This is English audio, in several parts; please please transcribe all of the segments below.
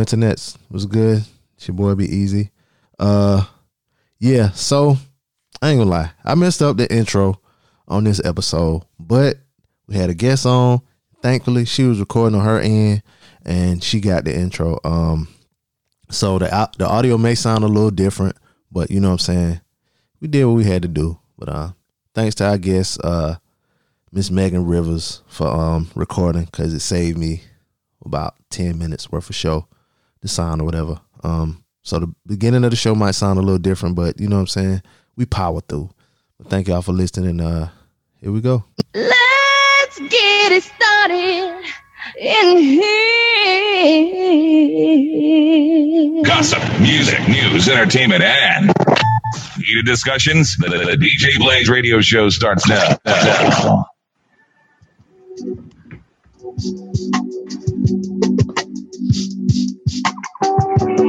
Quintonets was good. It's your boy be easy. Uh yeah, so I ain't gonna lie. I messed up the intro on this episode, but we had a guest on. Thankfully, she was recording on her end and she got the intro. Um so the the audio may sound a little different, but you know what I'm saying? We did what we had to do. But uh thanks to our guest, uh Miss Megan Rivers for um recording because it saved me about 10 minutes worth of show, the sound or whatever. Um so the beginning of the show might sound a little different, but you know what I'm saying? We power through. But thank y'all for listening. Uh here we go. Let's get it started in here. Gossip, music, news, entertainment, and heated discussions. The, the, the DJ Blaze radio show starts now. now.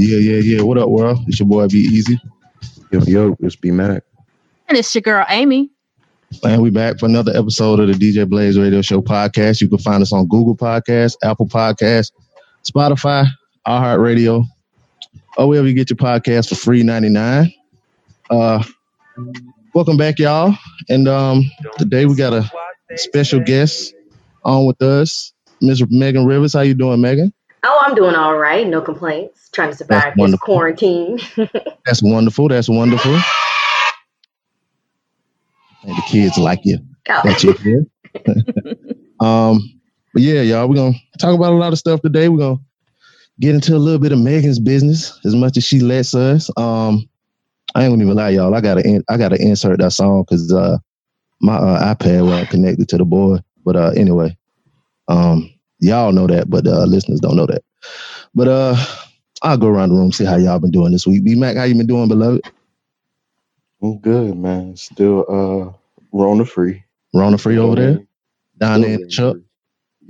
Yeah, yeah, yeah. What up, world? It's your boy Be Easy. Yo, yo, it's B Mac. And it's your girl Amy. And we back for another episode of the DJ Blaze Radio Show podcast. You can find us on Google Podcasts, Apple Podcasts, Spotify, iHeartRadio, or wherever you get your podcast for free 99. Uh welcome back, y'all. And um today we got a special guest on with us, Ms. Megan Rivers. How you doing, Megan? Oh, I'm doing all right. No complaints. Trying to survive this quarantine. That's wonderful. That's wonderful. And the kids like you. Oh. that you're here. um, but yeah, y'all, we're gonna talk about a lot of stuff today. We're gonna get into a little bit of Megan's business as much as she lets us. Um, I ain't gonna even lie, y'all. I gotta in, I gotta insert that song because uh my uh, iPad wasn't connected to the board. But uh anyway, um y'all know that, but uh listeners don't know that. But uh I'll go around the room see how y'all been doing this week. B Mac, how you been doing, beloved? I'm good, man. Still uh Rona free. Rona free over there, down there in the Chuck.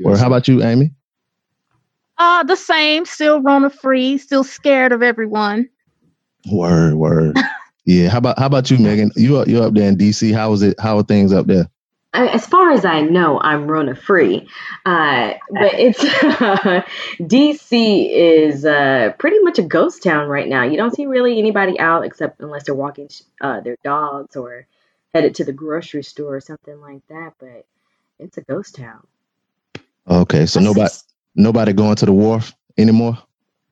Or how about you, Amy? Uh, the same, still Rona free, still scared of everyone. Word, word. yeah. How about how about you, Megan? You up you up there in DC? How is it? How are things up there? I, as far as I know, I'm Rona free. Uh, but it's DC is uh, pretty much a ghost town right now. You don't see really anybody out except unless they're walking uh, their dogs or headed to the grocery store or something like that. But it's a ghost town. Okay, so nobody nobody going to the wharf anymore.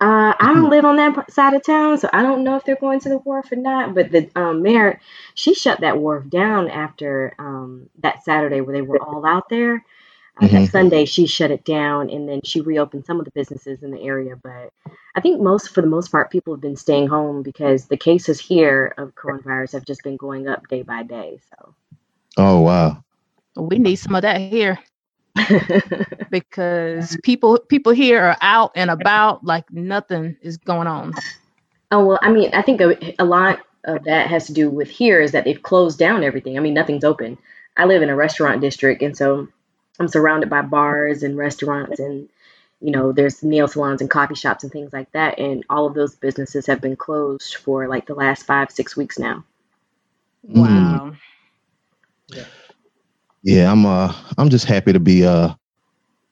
Uh, I don't live on that side of town, so I don't know if they're going to the wharf or not. But the um, mayor, she shut that wharf down after um, that Saturday where they were all out there. Uh, Mhm. That Sunday, she shut it down, and then she reopened some of the businesses in the area. But I think most, for the most part, people have been staying home because the cases here of coronavirus have just been going up day by day. So Oh wow. We need some of that here because people people here are out and about like nothing is going on. Oh well, I mean, I think a, a lot of that has to do with here is that they've closed down everything. I mean, nothing's open. I live in a restaurant district, and so I'm surrounded by bars and restaurants, and you know, there's nail salons and coffee shops and things like that, and all of those businesses have been closed for like the last five, six weeks now. Mm. Wow. Yeah, I'm uh I'm just happy to be uh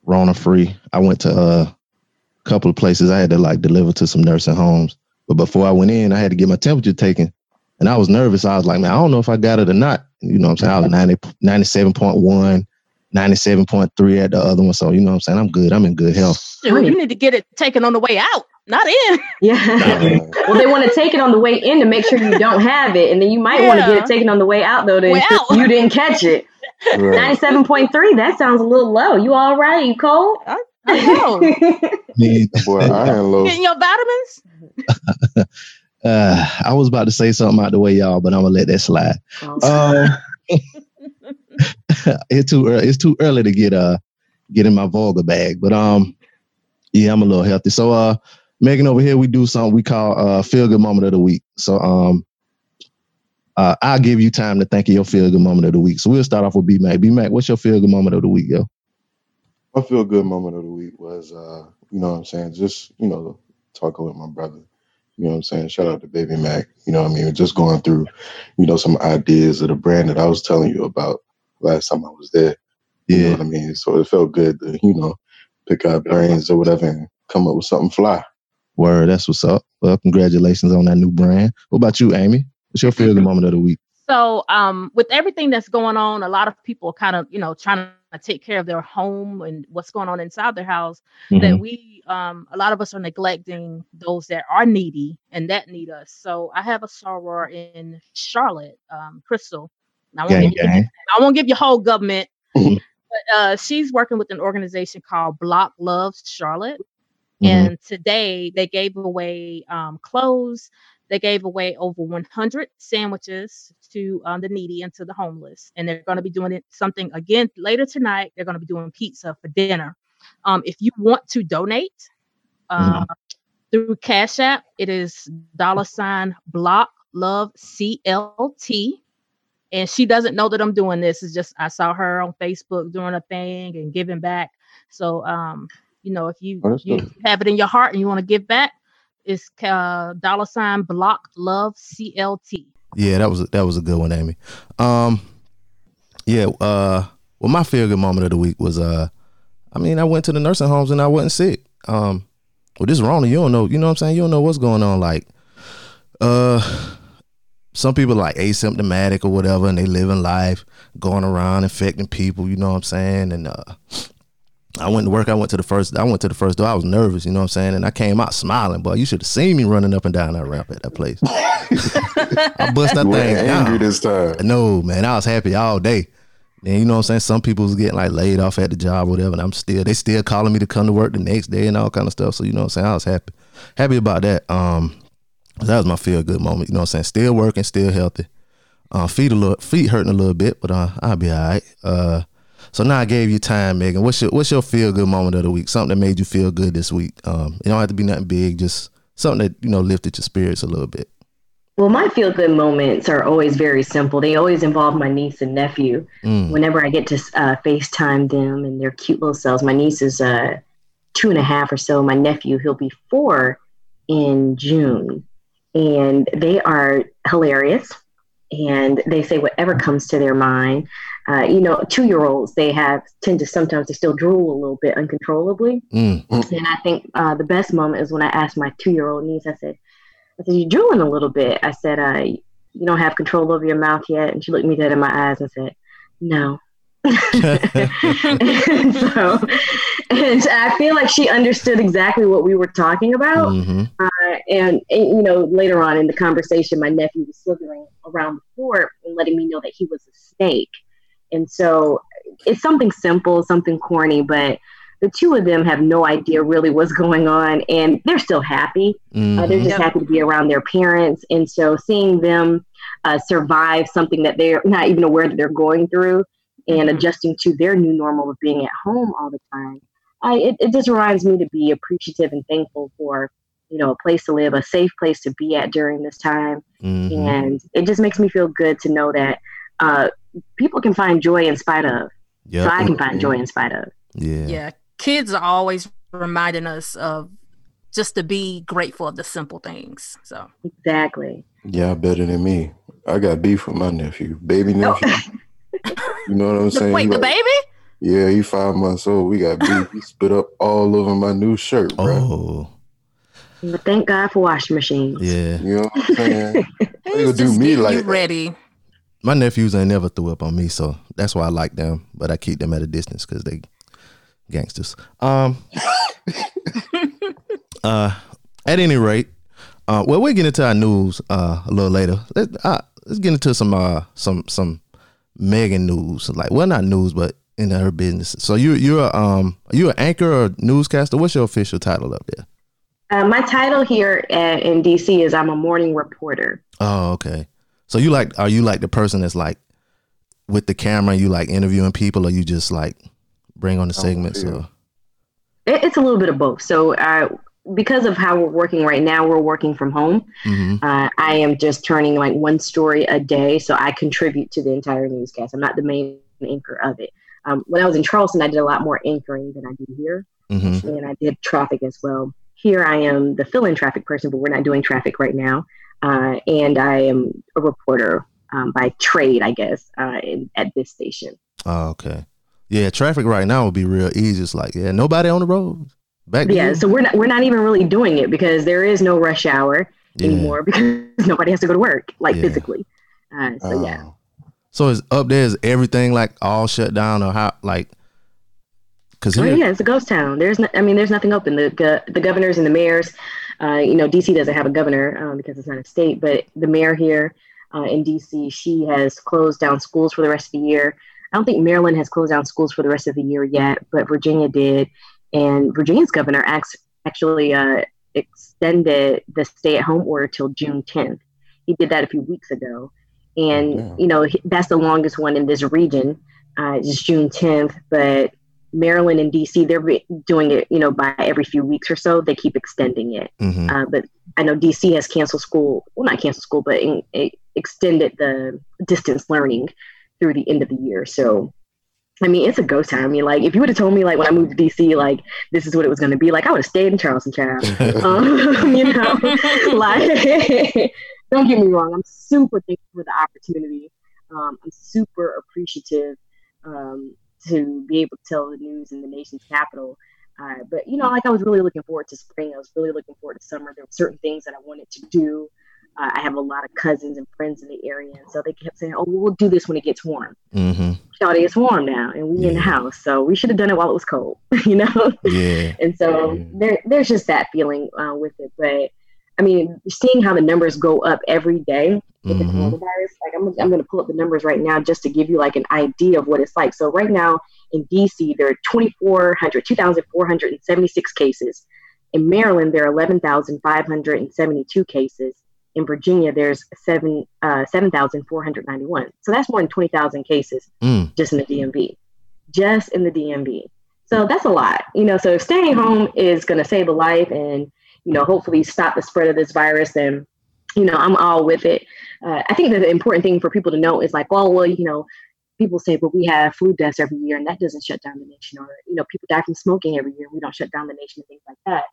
Rona free. I went to uh, a couple of places. I had to like deliver to some nursing homes. But before I went in, I had to get my temperature taken. And I was nervous. I was like, man, I don't know if I got it or not. You know what I'm saying? I was 90, 97.1, 97.3 at the other one. So, you know what I'm saying? I'm good. I'm in good health. Shoot, you need to get it taken on the way out, not in. Yeah. well, they want to take it on the way in to make sure you don't have it, and then you might want to get it taken on the way out though to Way out. you didn't catch it. Right. Ninety-seven point three. That sounds a little low. You all right? You cold? I, I know. Boy, I ain't low. Getting your vitamins? Uh, I was about to say something out the way, y'all, but I'm gonna let that slide. Oh, Um, it's too early. It's too early to get uh get in my vulgar bag, but um, Yeah, I'm a little healthy. So uh Megan over here we do something we call uh feel good moment of the week. So um uh I'll give you time to think of your feel good moment of the week. So we'll start off with B Mac. B Mac, what's your feel good moment of the week, yo? My feel good moment of the week was, uh, you know what I'm saying, just, you know, talking with my brother. You know what I'm saying? Shout out to Baby Mac. You know what I mean? Just going through, you know, some ideas of the brand that I was telling you about last time I was there. You know Yeah. what I mean? So it felt good to, you know, pick our brains or whatever and come up with something fly. Word, that's what's up. Well, congratulations on that new brand. What about you, Amy? What's your feel good moment of the week? So, um, with everything that's going on, a lot of people kind of, you know, trying to take care of their home and what's going on inside their house. That Mhm. we, um, a lot of us are neglecting those that are needy and that need us. So, I have a soror in Charlotte, um, Crystal. I won't, Gang, give you. I won't give you whole government, Mhm. but uh, she's working with an organization called Block Loves Charlotte. Mhm. And today they gave away um, clothes. They gave away over 100 sandwiches to um, the needy and to the homeless. And they're going to be doing it something again later tonight. They're going to be doing pizza for dinner. Um, if you want to donate uh, through Cash App, it is dollar sign block love CLT. And she doesn't know that I'm doing this. It's just I saw her on Facebook doing a thing and giving back. So um, you know, if you, Oh, you have it in your heart and you want to give back, it's uh, dollar sign block love CLT. Yeah, that was that was a good one, Amy. Um, yeah. Uh, well, my feel good moment of the week was uh, I mean, I went to the nursing homes and I wasn't sick. Um, well, this is wrong. you don't know, you know what I'm saying? You don't know what's going on. Like, uh, some people like asymptomatic or whatever, and they living life, going around infecting people. You know what I'm saying? And uh, I went to work. I went to the first. I went to the first door. I was nervous. You know what I'm saying? And I came out smiling. Boy, you should have seen me running up and down that ramp at that place. I bust that You were thing angry down. this time. No, man, I was happy all day. And you know what I'm saying? Some people was getting like laid off at the job or whatever, and I'm still they still calling me to come to work the next day and all kind of stuff. So you know what I'm saying? I was happy. Happy about that. Um that was my feel good moment. You know what I'm saying? Still working, still healthy. Uh feet a little feet hurting a little bit, but uh I'll be all right. Uh so now I gave you time, Megan. What's your what's your feel good moment of the week? Something that made you feel good this week. Um, it don't have to be nothing big, just something that, you know, lifted your spirits a little bit. Well, my feel good moments are always very simple. They always involve my niece and nephew. Mm. Whenever I get to uh, FaceTime them and their cute little selves, my niece is uh, two and a half or so. My nephew, he'll be four in June. And they are hilarious. And they say whatever comes to their mind. Uh, you know, two year olds, they have tend to sometimes they still drool a little bit uncontrollably. Mm. And I think uh, the best moment is when I asked my two year old niece, I said, I said, You're drooling a little bit. I said, uh, You don't have control over your mouth yet. And she looked me dead in my eyes and said, No. and so, and I feel like she understood exactly what we were talking about. hmm Uh, and, and, you know, later on in the conversation, my nephew was slithering around the floor and letting me know that he was a snake. And so it's something simple, something corny, but the two of them have no idea really what's going on and they're still happy. Uh, they're hmm just happy to be around their parents. And so seeing them uh, survive something that they're not even aware that they're going through and Mhm. adjusting to their new normal of being at home all the time, I, it, it just reminds me to be appreciative and thankful for, you know, a place to live, a safe place to be at during this time. hmm And it just makes me feel good to know that uh, people can find joy in spite of. So I can find joy in spite of. Yeah. Yeah, kids are always reminding us of just to be grateful of the simple things. So Exactly. Yeah, better than me. I got beef with my nephew, baby No. nephew. You know what I'm saying? wait, He the baby? Yeah, he five months old. We got beef. He spit up all over my new shirt, bro. Oh, But thank God for washing machines. yeah. You know what I'm saying? They gonna do just me like you that. My nephews ain't never threw up on me, so that's why I like them. But I keep them at a distance because they gangsters. Um. uh. At any rate, uh, well, we'll get into our news uh, a little later. Let, uh, let's get into some uh, some some Megan news. Like, well, not news, but in her business. So you you're a, um are you an anchor or newscaster? What's your official title up there? Uh, my title here at, in DC is I'm a morning reporter. Oh, okay. So you like are you like the person that's like with the camera? You like interviewing people, or you just like bring on the Oh, segments? yeah. Or It, it's a little bit of both. So uh, because of how we're working right now, we're working from home. hmm Uh, I am just turning like one story a day, so I contribute to the entire newscast. I'm not the main anchor of it. Um, when I was in Charleston, I did a lot more anchoring than I do here, hmm and I did traffic as well. Here, I am the fill-in traffic person, but we're not doing traffic right now. Uh, and I am a reporter um, by trade, I guess, uh, in, at this station. Oh, okay. Yeah, traffic right now would be real easy. It's like, yeah, nobody on the road. Back there. Yeah, so we're not we're not even really doing it because there is no rush hour yeah. anymore because nobody has to go to work like Yeah. physically. Uh, so yeah. Oh. So is up there is everything like all shut down or how like? Cause Oh yeah, it's a ghost town. There's, no, I mean, there's nothing open. The the governors and the mayors, uh, you know, DC doesn't have a governor um, because it's not a state, but the mayor here uh, in DC, she has closed down schools for the rest of the year. I don't think Maryland has closed down schools for the rest of the year yet, but Virginia did, and Virginia's governor acts, actually uh, extended the stay-at-home order till June 10th. He did that a few weeks ago, and Yeah. you know that's the longest one in this region. Uh, it's June 10th, but Maryland and DC, they're doing it, you know, by every few weeks or so. They keep extending it. Mhm. Uh, but I know DC has canceled school. Well, not canceled school, but in, it extended the distance learning through the end of the year. So, I mean, it's a ghost town. I mean, like, if you would have told me, like, when I moved to DC, like, this is what it was going to be, like, I would have stayed in Charleston, child. um, you know, like, don't get me wrong. I'm super thankful for the opportunity. Um, I'm super appreciative um, to be able to tell the news in the nation's capital. Uh, but you know, like I was really looking forward to spring. I was really looking forward to summer. There were certain things that I wanted to do. Uh, I have a lot of cousins and friends in the area, and so they kept saying, "Oh, well, do this when it gets warm." Mhm. Shawty, it's warm now, and we in the house, so we should have done it while it was cold, you know. Yeah. And so Yeah. there, there's just that feeling uh, with it. But I mean, seeing how the numbers go up every day with the Mhm. coronavirus, like I'm, I'm going to pull up the numbers right now just to give you like an idea of what it's like. So right now in DC, there are 2,400, 2,476 cases. In Maryland, there are 11,572 cases. In Virginia, there's seven uh, 7,491. So that's more than 20,000 cases Mm. just in the DMV, just in the DMV. So that's a lot, you know. So staying home is going to save a life and you know hopefully stop the spread of this virus, And, you know I'm all with it. Uh, I think that the important thing for people to know is like, oh well, you know, people say, but we have flu deaths every year, and that doesn't shut down the nation, or you know, people die from smoking every year, we don't shut down the nation, and things like that.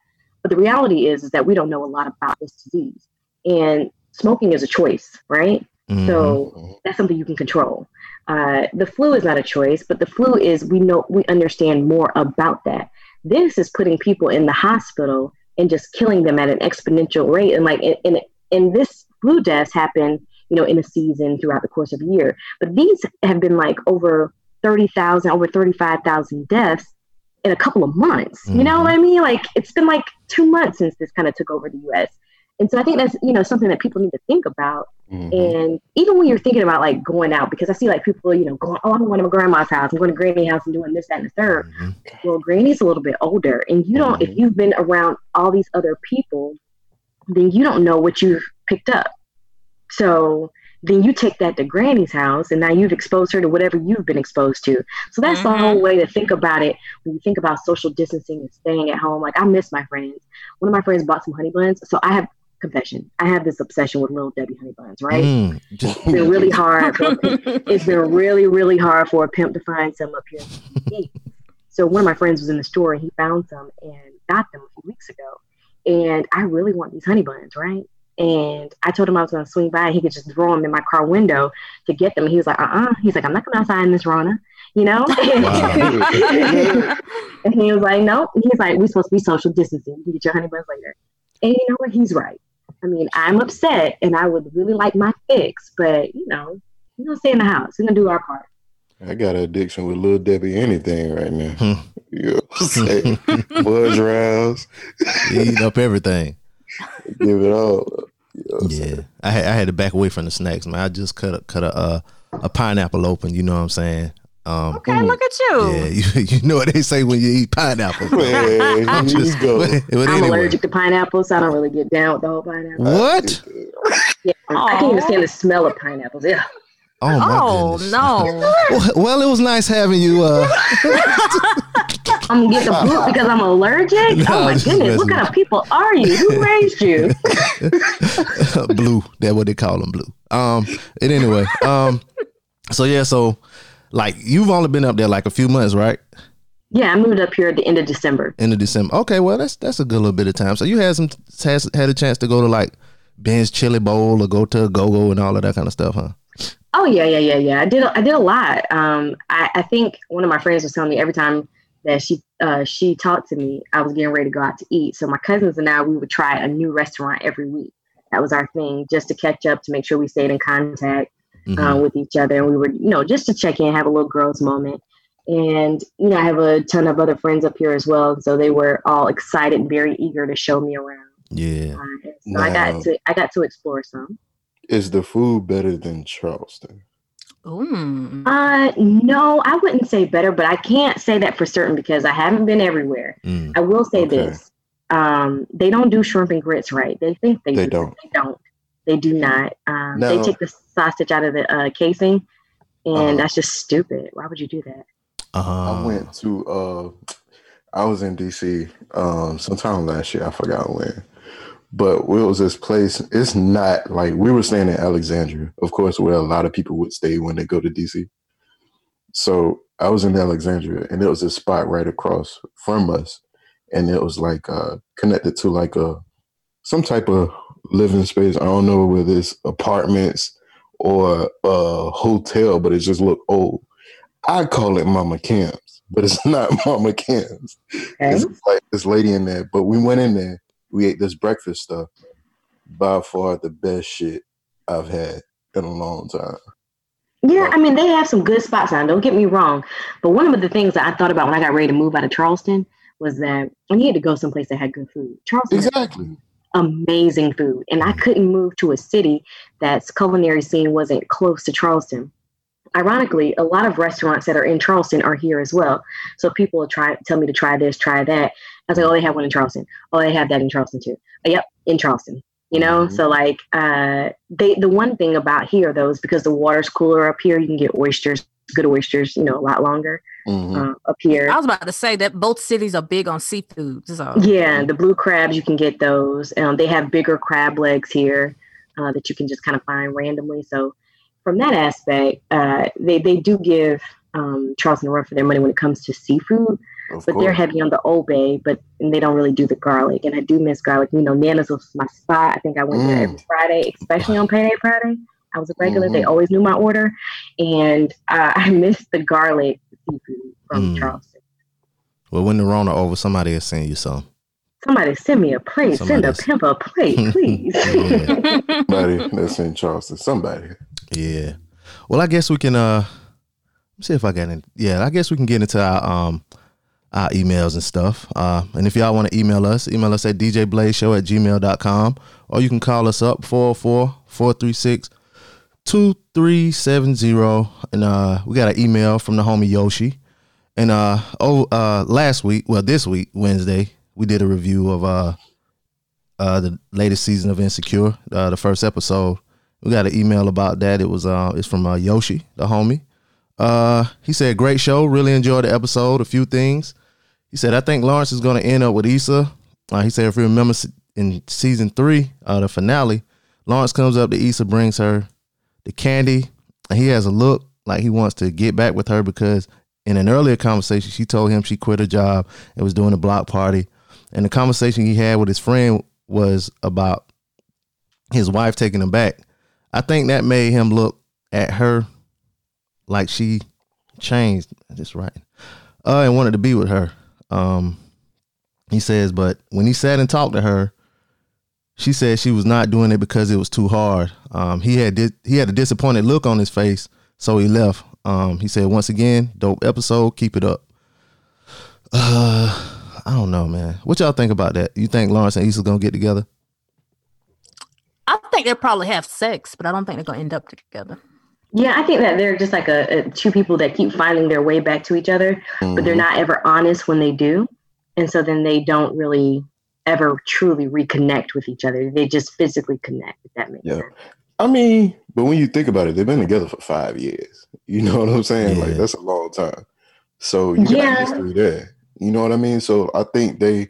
But the reality is, is that we don't know a lot about this disease, and smoking is a choice, right? Mhm. So that's something you can control. Uh, the flu is not a choice, but the flu is we know we understand more about that. This is putting people in the hospital and just killing them at an exponential rate. And like in in, in this flu deaths happen, you know, in a season throughout the course of a year. But these have been like over thirty thousand, over thirty five thousand deaths in a couple of months. You know Mhm. what I mean? Like it's been like two months since this kind of took over the U.S. And so I think that's you know something that people need to think about Mhm. and even when you're thinking about like going out, because I see like people, you know, going, oh, I'm going to my grandma's house, I'm going to granny house and doing this, that, and the third. Mhm. Well, granny's a little bit older, and you don't, if Mhm. you've been around all these other people, then you don't know what you've picked up. So then you take that to granny's house, and now you've exposed her to whatever you've been exposed to. So that's the Mhm. whole way to think about it when you think about social distancing and staying at home. Like I miss my friends. One of my friends bought some honey buns, so I have confession. I have this obsession with little Debbie honey buns, right? Mm. Just- It's been really hard. For, it's been really, really hard for a pimp to find some up here. So one of my friends was in the store and he found some and got them a few weeks ago. And I really want these honey buns, right? And I told him I was going to swing by. and He could just throw them in my car window to get them. He was like, uh uh He's like, I'm not going outside in this Rona, you know? Wow. and he was like, no. He's like, we're supposed to be social distancing. You can get your honey buns later. And you know what? He's right. I mean, I'm upset and I would really like my fix, but you know, we're gonna stay in the house. We're gonna do our part. I got an addiction with Little Debbie anything right now. Hmm. You know what I'm saying? Buzz rounds, Eat up everything. give it all. You know I'm Yeah. I had, I had to back away from the snacks, man. I just cut a cut a uh, a pineapple open. You know what I'm saying? Um, Okay, look at you. yeah, you, you know what they say when you eat pineapple. Man, I'm just, go. but, but I'm anyway, allergic to pineapples, so I don't really get down with the whole pineapple. what? Yeah, I can't even stand the smell of pineapples. Yeah. Oh my Oh goodness. no! Well, well, it was nice having you. Uh, I'm getting the boot because I'm allergic. No, oh my goodness, what kind of people are you? Who raised you? blue. That's what they call them, blue. Um. And anyway, um. So yeah, so like you've only been up there like a few months, right? yeah, I moved up here at the end of December. End of December. Okay, well that's that's a good little bit of time. So you had some has had a chance to go to like Ben's Chili Bowl or go to Go Go and all of that kind of stuff, huh? Oh yeah, yeah, yeah, yeah. I did. I did a lot. Um, I, I think one of my friends was telling me every time that she uh, she talked to me, I was getting ready to go out to eat. So my cousins and I, we would try a new restaurant every week. That was our thing, just to catch up, to make sure we stayed in contact Mhm. uh, with each other, and we were, you know, just to check in, have a little girls' moment. And you know, I have a ton of other friends up here as well, so they were all excited and very eager to show me around. yeah. Uh, and so I got to I got to explore some. Is the food better than Charleston? Ooh. Uh, no, I wouldn't say better, but I can't say that for certain because I haven't been everywhere. Mm. I will say Okay. this: um, they don't do shrimp and grits right. They think they, They do. don't. They don't. They do not. Um, they take the sausage out of the uh, casing, and Uh-huh. that's just stupid. Why would you do that? Uh, I went to uh I was in DC um sometime last year, I forgot when. But it was this place, it's not like we were staying in Alexandria, of course, where a lot of people would stay when they go to DC. So I was in Alexandria and it was a spot right across from us. And it was like uh connected to like a some type of living space. I don't know whether it's apartments or a hotel, but it just looked old. I call it Mama Cam's, but it's not Mama Cam's. Okay. It's like this lady in there. But we went in there, we ate this breakfast stuff. By far the best shit I've had in a long time. Yeah, I mean they have some good spots now. Don't get me wrong, but one of the things that I thought about when I got ready to move out of Charleston was that I needed to go someplace that had good food. Charleston Exactly. Amazing food, and I couldn't move to a city that's culinary scene wasn't close to Charleston. Ironically, a lot of restaurants that are in Charleston are here as well. So people will try tell me to try this, try that. I was like, oh, they have one in Charleston. Oh, they have that in Charleston too. Oh, yep, in Charleston. You know, Mhm. so like uh, they the one thing about here though is because the water's cooler up here, you can get oysters, good oysters, you know, a lot longer Mhm. uh, up here. I was about to say that both cities are big on seafood. So Yeah, the blue crabs you can get those. Um, they have bigger crab legs here uh, that you can just kind of find randomly. So from that aspect, uh, they they do give um, Charleston a run for their money when it comes to seafood, Of but they're heavy on the Old Bay, but and they don't really do the garlic. And I do miss garlic. You know, Nana's was my spot. I think I went there Mm. every Friday, especially on payday Friday. I was a regular. They Mhm. always knew my order, and uh, I missed the garlic seafood from Mm. Charleston. well, when the Rona over, somebody will send you some. Somebody send me a plate. Send a Somebody's- pimp a plate, please. Somebody that's in Charleston. Somebody. Yeah. Well, I guess we can uh let's see if I got in. Yeah, I guess we can get into our um our emails and stuff. Uh and if y'all want to email us, email us at djblazeshow at gmail.com or you can call us up 404-436 2370 and uh we got an email from the homie Yoshi. And uh oh uh last week, well this week, Wednesday, we did a review of uh uh the latest season of Insecure, uh, the first episode. We got an email about that. It was uh it's from uh, Yoshi, the homie. Uh he said great show, really enjoyed the episode, a few things. He said I think Lawrence is going to end up with Issa. Uh, he said if you remember in season 3, uh the finale, Lawrence comes up to Issa brings her the candy and he has a look like he wants to get back with her because in an earlier conversation she told him she quit her job and was doing a block party. And the conversation he had with his friend was about his wife taking him back. I think that made him look at her like she changed. Just right. Uh, and wanted to be with her. Um, he says, but when he sat and talked to her, she said she was not doing it because it was too hard. Um, he had di- he had a disappointed look on his face, so he left. Um, he said, once again, dope episode, keep it up. Uh, I don't know, man. What y'all think about that? You think Lawrence and Issa gonna get together? I think they'll probably have sex, but I don't think they're gonna end up together. Yeah, I think that they're just like a, a two people that keep finding their way back to each other, but they're Mhm. not ever honest when they do, and so then they don't really ever truly reconnect with each other. They just physically connect. If that makes Yeah. sense. I mean, but when you think about it, they've been together for five years. You know what I'm saying? Like that's a long time. So you Yeah. got history there. You know what I mean? So I think they,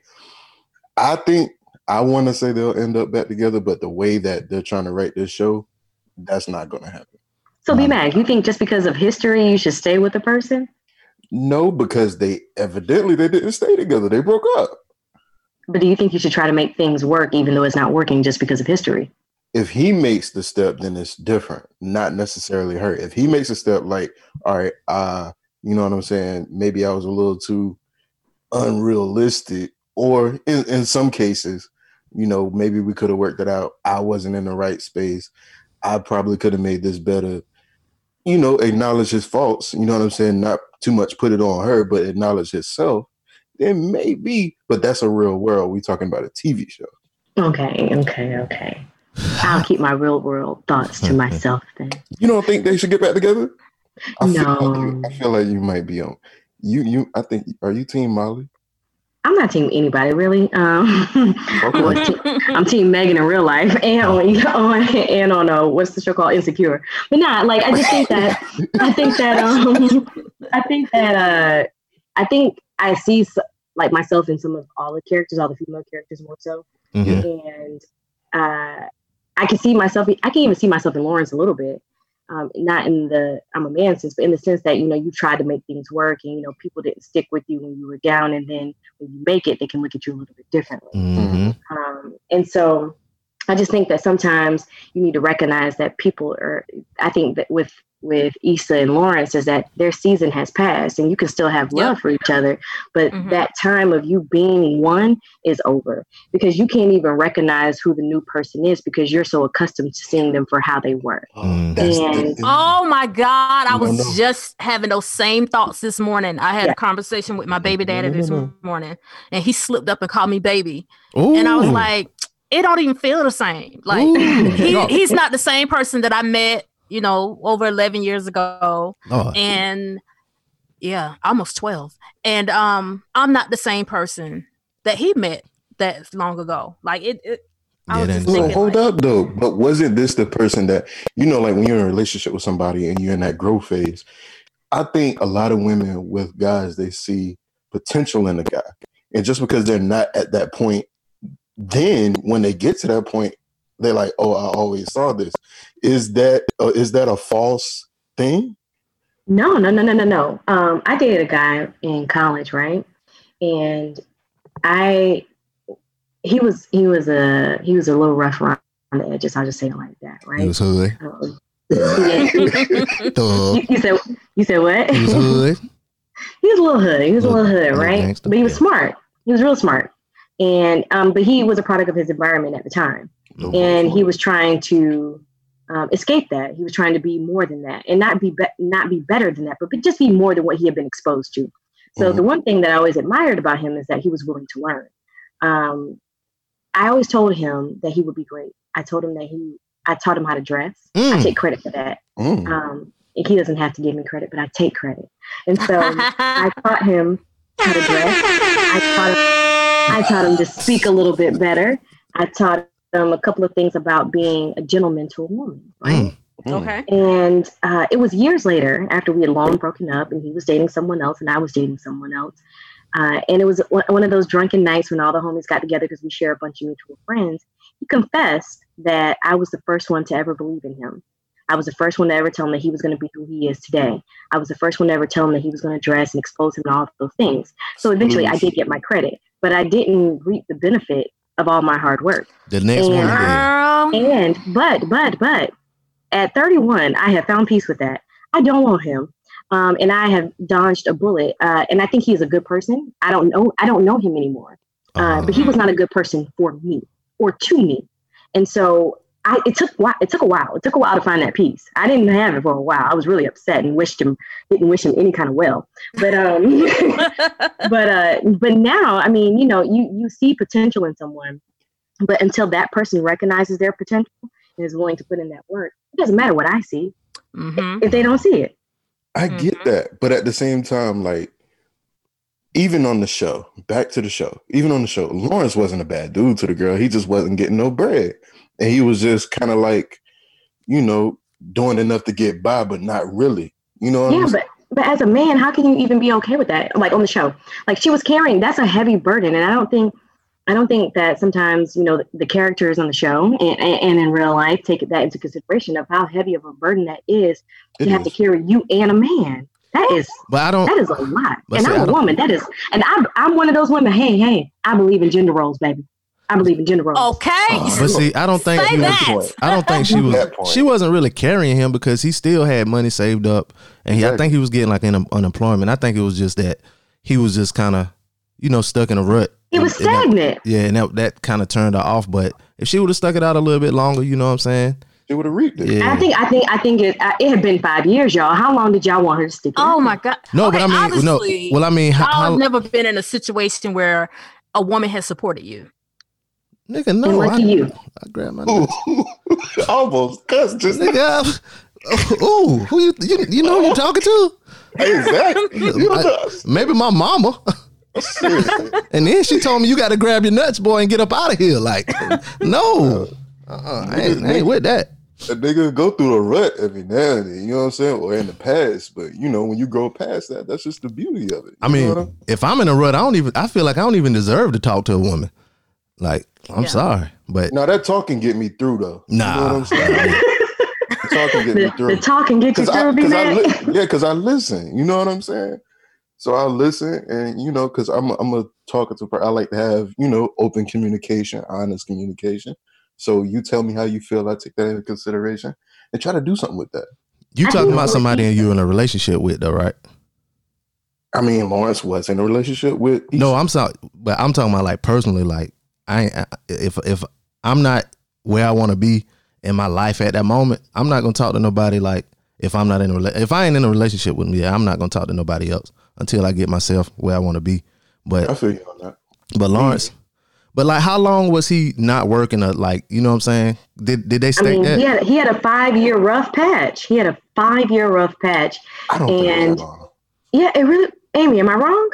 I think I want to say they'll end up back together, but the way that they're trying to write this show, that's not going to happen. So, B Mac, you think just because of history, you should stay with the person? No, because they evidently they didn't stay together. They broke up. But do you think you should try to make things work even though it's not working just because of history? If he makes the step, then it's different. Not necessarily her. If he makes a step like, all right, uh, you know what I'm saying? Maybe I was a little too unrealistic, or in, in some cases, you know, maybe we could have worked it out. I wasn't in the right space. I probably could have made this better. You know, acknowledge his faults. You know what I'm saying? Not too much put it on her, but acknowledge himself. Then maybe, but that's a real world. We talking about a TV show. Okay, okay, okay. I'll keep my real world thoughts to myself then. You don't think they should get back together? I feel like No. you, I feel like you might be on. You you. I think. Are you Team Molly? I'm not team anybody really. Um, Okay. I'm I'm team Megan in real life and on, on and on uh, what's the show called Insecure. But not like I just think that I think that um I think that uh I think I see like myself and some of all the characters, all the female characters more so, Mhm. and uh I can see myself. I can even see myself in Lawrence a little bit. Um, not in the I'm a man sense, but in the sense that you know you tried to make things work, and you know people didn't stick with you when you were down, and then when you make it, they can look at you a little bit differently. Mhm. Um, and so I just think that sometimes you need to recognize that people are, I think that with, with Issa and Lawrence is that their season has passed and you can still have love Yep. for each other, but Mhm. that time of you being one is over because you can't even recognize who the new person is because you're so accustomed to seeing them for how they were. Mm. That's And- Oh my God. I was no. just having those same thoughts this morning. I had Yeah. a conversation with my baby daddy No, no, this morning and he slipped up and called me baby. Ooh. And I was like, it don't even feel the same. Like Ooh. he, he's not the same person that I met, you know, over 11 years ago. Lord. And yeah, almost 12. And um, I'm not the same person that he met that long ago. Like it, it I Yeah, was just Well, thinking, hold like, up though. But wasn't this the person that you know, like when you're in a relationship with somebody and you're in that growth phase? I think a lot of women with guys they see potential in the guy, and just because they're not at that point, then when they get to that point, they're like, "Oh, I always saw this." Is that uh, is that a false thing? No, no, no, no, no, no. Um, I dated a guy in college, right? And I, he was, he was a, he was a little rough around the edges. I'll just say it like that, He right? was hood. Um, yeah. Thug. you, you said, you said what? He was hood. He was a little hood. He was a little hood, right? gangster, But he was yeah. smart. He was real smart. And um, but he was a product of his environment at the time, and he was trying to um, escape that. He was trying to be more than that, and not be, be not be better than that, but, but just be more than what he had been exposed to. So Mhm. the one thing that I always admired about him is that he was willing to learn. Um, I always told him that he would be great. I told him that he. I taught him how to dress. I Mm. take credit for that. Mm. Um, he doesn't have to give me credit, but I take credit. And so I taught him how to dress. I taught him, I taught him to speak a little bit better. I taught him a couple of things about being a gentleman to a woman, right? Mm. Mm. okay. And uh, it was years later, after we had long broken up, and he was dating someone else, and I was dating someone else. Uh, and it was one one of those drunken nights when all the homies got together because we share a bunch of mutual friends. He confessed that I was the first one to ever believe in him. I was the first one to ever tell him that he was going to be who he is today. I was the first one to ever tell him that he was going to dress and expose him to all of those things. So eventually, I did get my credit, but I didn't reap the benefit of all my hard work. The next one. Yeah. did. Girl. And but but but at 31, I have found peace with that. I don't want him, um, and I have dodged a bullet. Uh, and I think he is a good person. I don't know. I don't know him anymore. Uh, Uh-huh. but he was not a good person for me or to me. And so I, it took it took a while. It took a while to find that peace. I didn't have it for a while. I was really upset and wished him didn't wish him any kind of well. But um, but uh, but now I mean, you know, you you see potential in someone, but until that person recognizes their potential and is willing to put in that work, it doesn't matter what I see hmm if they don't see it. I get Mhm. that, but at the same time, like even on the show, back to the show, even on the show, Lawrence wasn't a bad dude to the girl. He just wasn't getting no bread, and he was just kind of like, you know, doing enough to get by, but not really. You know what Yeah, I'm but but as a man, how can you even be okay with that? Like on the show, like she was carrying that's a heavy burden, and I don't think I don't think that sometimes you know the, the characters on the show and, and, and in real life take that into consideration of how heavy of a burden that is It to have to carry you and a man. That is But I don't. that is a lot, and see, I I'm a woman. That is, and I'm I'm one of those women. Hey, hey, I believe in gender roles, baby. I believe in gender roles. Okay. But see, I don't think Say she was. that. I don't think she was. She wasn't really carrying him because he still had money saved up, and he, I think he was getting like un- unemployment. I think it was just that he was just kind of, you know, stuck in a rut. He was And- and that- stagnant. yeah, and that that kind of turned her off. But if she would have stuck it out a little bit longer, you know what I'm saying? She would have reaped it. Yeah. I think I think I think it uh, it had been five years, y'all. How long did y'all want her to stick? Oh out? my god. No, Okay, but I mean, no. Well, I mean, how, I've how never been in a situation where a woman has supported you. Nigga? And No, lucky I, you. I grabbed my nuts. almost cuss just nigga. I- oh, Ooh, who you, you you know who you talking to? exactly. You don't. Maybe my mama. And then she told me you got to grab your nuts, boy, and get up out of here. Like, no, uh, uh-uh, I, ain't, I ain't with that. a nigga go through a rut every now and then, you know what I'm saying? Or in the past, but you know, when you grow past that, that's just the beauty of it. I You know mean, what I'm- if I'm in a rut, I don't even. I feel like I don't even deserve to talk to a woman. Like, I'm Yeah. sorry, but now that talking get me through though. You know what nah. I'm saying? The talking get me through. the talk and get you Cause I, through, be cause I li- yeah, because I listen. You know what I'm saying? So I listen, and you know, because I'm a, I'm a talkative. per- I like to have you know open communication, honest communication. So you tell me how you feel. I take that into consideration and try to do something with that. you talking about somebody he and you in a relationship with, though, right? I mean, Lawrence was in a relationship with. No, I'm sorry, but I'm talking about like personally. Like, I ain't, if if I'm not where I want to be in my life at that moment, I'm not gonna talk to nobody. Like, if I'm not in a rela- if I ain't in a relationship with me, yeah, I'm not gonna talk to nobody else until I get myself where I want to be. But I feel you on that. But Lawrence, but like, how long was he not working? A, like, you know what I'm saying? Did did they I state mean, that? he had he had a five year rough patch. He had a five year rough patch. I don't And- it's that long. Yeah, it really. Amy, am I wrong?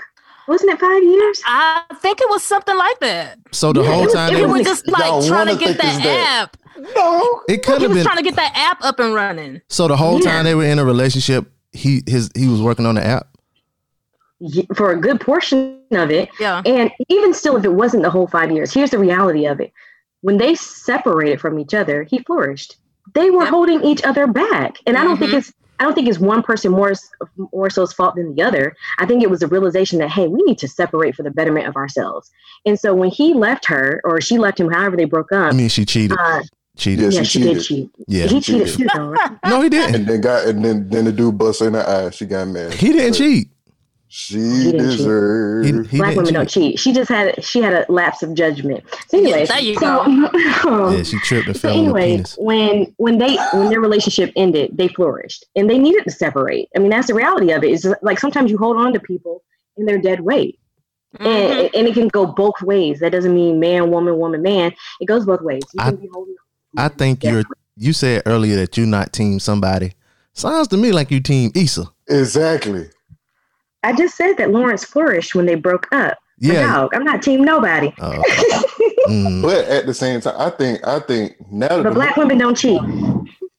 Wasn't it five years? I think it was something like that. So the Yeah, whole it was- time it they were, was just like trying to get think that that. app. No, it could have was been. trying to get that app up and running. so the whole Yeah. time they were in a relationship, he his he was working on the app. For a good portion of it, Yeah. and even still, if it wasn't the whole five years, here's the reality of it: when they separated from each other, he flourished. They were Yep. holding each other back, and I don't think Mhm. it's. I don't think it's one person more s- more so's fault than the other. I think it was a realization that hey, we need to separate for the betterment of ourselves. And so when he left her, or she left him, however they broke up, I mean, she cheated. uh, cheated. Yeah, yeah, she she, did cheated. cheat. Yeah. he she cheated too, though. Right? No, he didn't. and then got and then then the dude bust her in the eye. She got mad. He didn't But cheat. She didn't cheat. deserved. He, he Black didn't women cheat. don't cheat. She just had she had a lapse of judgment. So Yeah, anyway, there you so, um, Yeah, she tripped and so fell on her anyway, penis. when when they when their relationship ended, they flourished and they needed to separate. I mean, that's the reality of it. Is like sometimes you hold on to people in their dead weight, Mhm. and and it can go both ways. That doesn't mean man, woman, woman, man. It goes both ways. You I- be holding. I think you're. You said earlier that you're not team somebody. Sounds to me like you team Issa. Exactly. I just said that Lawrence flourished when they broke up. Yeah. dog, I'm not team nobody. Uh, mm, But at the same time, I think I think now that But the black women don't cheat.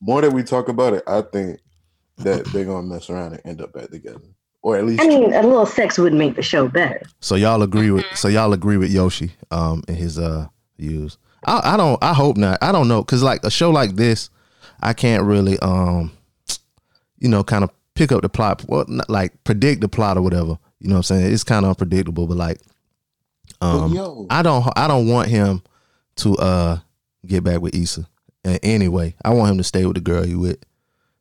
more that we talk about it, I think that they're gonna mess around and end up back together, or at least I mean, a little sex would make the show better. so y'all agree with. So y'all agree with Yoshi. Um, in his uh views. I I don't. I hope not. I don't know because like a show like this, I can't really um, you know, kind of pick up the plot. Well, not like predict the plot or whatever. You know what I'm saying? It's kind of unpredictable, but like, um, yo, I don't. I don't want him to uh get back with Issa. In any way, I want him to stay with the girl he with,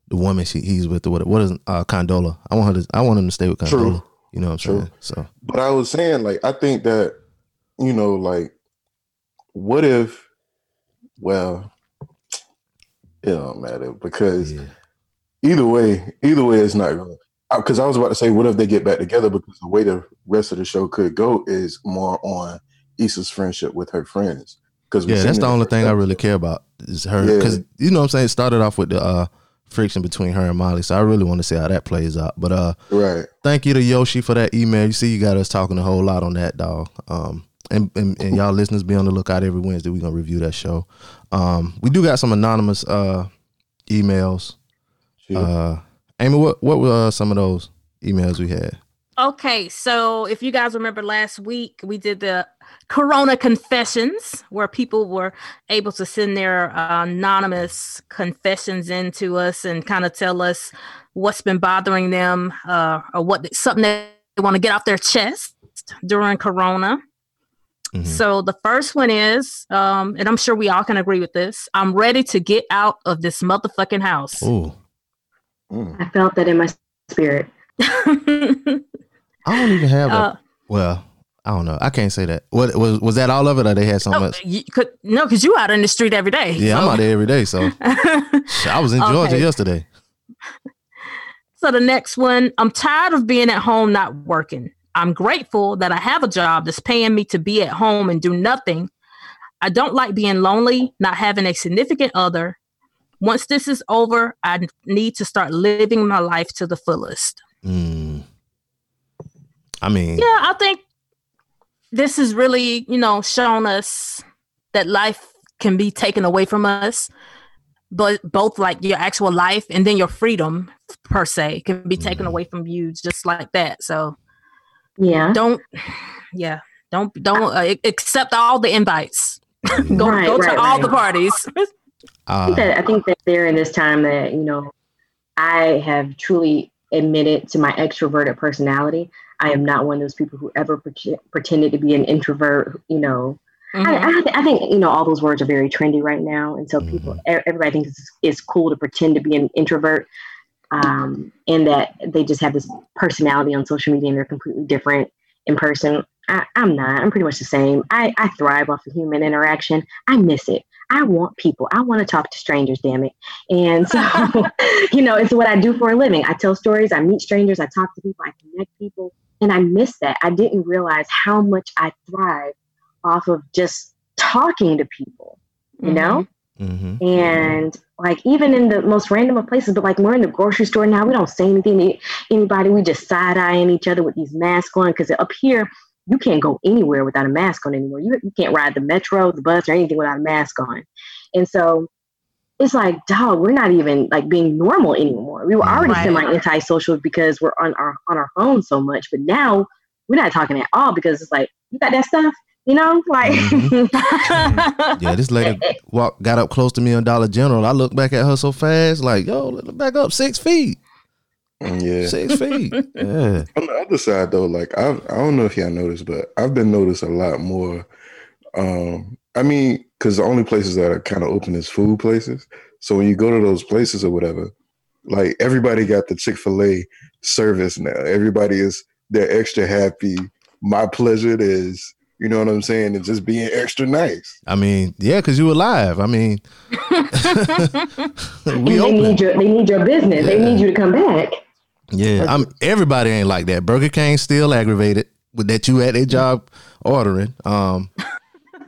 the woman she he's with. Or what? What is uh Condola? I want her to. I want him to stay with Condola. True. You know what I'm True. saying? So But I was saying, like, I think that, you know, like, what if, well, it don't matter because yeah. Either way, either way, it's not going. Because I was about to say, what if they get back together? Because the way the rest of the show could go is more on Issa's friendship with her friends. Because Yeah, that's the only thing I really care about is her Yeah. because you know what I'm saying. It started off with the uh, friction between her and Molly, so I really want to see how that plays out. But uh, Right. thank you to Yoshi for that email. You see, you got us talking a whole lot on that, dog. Um, and, and and y'all listeners be on the lookout every Wednesday. We're gonna review that show. Um, we do got some anonymous uh emails. Sure. Uh, Amy, what what were uh, some of those? emails we had. Okay, so if you guys remember last week, we did the Corona confessions where people were able to send their uh, anonymous confessions into us and kind of tell us what's been bothering them uh, or what something they want to get off their chest during Corona. Mhm. So the first one is, um, and I'm sure we all can agree with this. I'm ready to get out of this motherfucking house. Ooh, Mm. I felt that in my spirit. I don't even have a. Uh, well, I don't know. I can't say that. What was was that all of it, or they had so no, much? you could, no, because you out in the street every day. Yeah, I'm out there every day, so I was in Georgia yesterday. So the next one, I'm tired of being at home not working. I'm grateful that I have a job that's paying me to be at home and do nothing. I don't like being lonely, not having a significant other. Once this is over, I need to start living my life to the fullest. Mm. I mean, Yeah, I think this has really, you know, shown us that life can be taken away from us, but both like your actual life and then your freedom per se can be taken Mhm. away from you just like that. So Yeah. don't, yeah, don't don't uh, accept all the invites. go Right, go to right, all right. the parties. I uh, think that I think that there in this time that you know, I have truly admitted to my extroverted personality. I am not one of those people who ever pre- pretended to be an introvert. You know, Mhm. I, I, I think you know all those words are very trendy right now, and so people, e- everybody thinks it's, it's cool to pretend to be an introvert, um, and that they just have this personality on social media and they're completely different in person. I, I'm not. I'm pretty much the same. I, I thrive off of human interaction. I miss it. I want people. I want to talk to strangers. Damn it! And so, you know, it's what I do for a living. I tell stories. I meet strangers. I talk to people. I connect people, and I miss that. I didn't realize how much I thrive off of just talking to people. You know. hmm And like even in the most random of places, but like we're in the grocery store now, we don't say anything to anybody. We just side eyeing each other with these masks on because up here you can't go anywhere without a mask on anymore. You, you can't ride the metro, the bus, or anything without a mask on. And so it's like, dog, we're not even like being normal anymore. We were already Right. semi antisocial because we're on our on our phone so much, but now we're not talking at all because it's like, you got that stuff, you know, like. Mm-hmm. Yeah, this lady walked, got up close to me on Dollar General. I looked back at her so fast, like, yo, let her back up six feet. Yeah. Six feet. Yeah. On the other side, though, like I, I don't know if y'all noticed, but I've been noticed a lot more. Um, I mean, because the only places that are kind of open is food places. So when you go to those places or whatever, like everybody got the Chick Fil A service now. Everybody is they're extra happy. My pleasure it is. You know what I'm saying? And just being extra nice. I mean, yeah, because you alive. I mean, we they open. need your they need your business. They need you to come back. Yeah, I'm. Everybody ain't like that. Burger King still aggravated with that you at their job ordering. Um,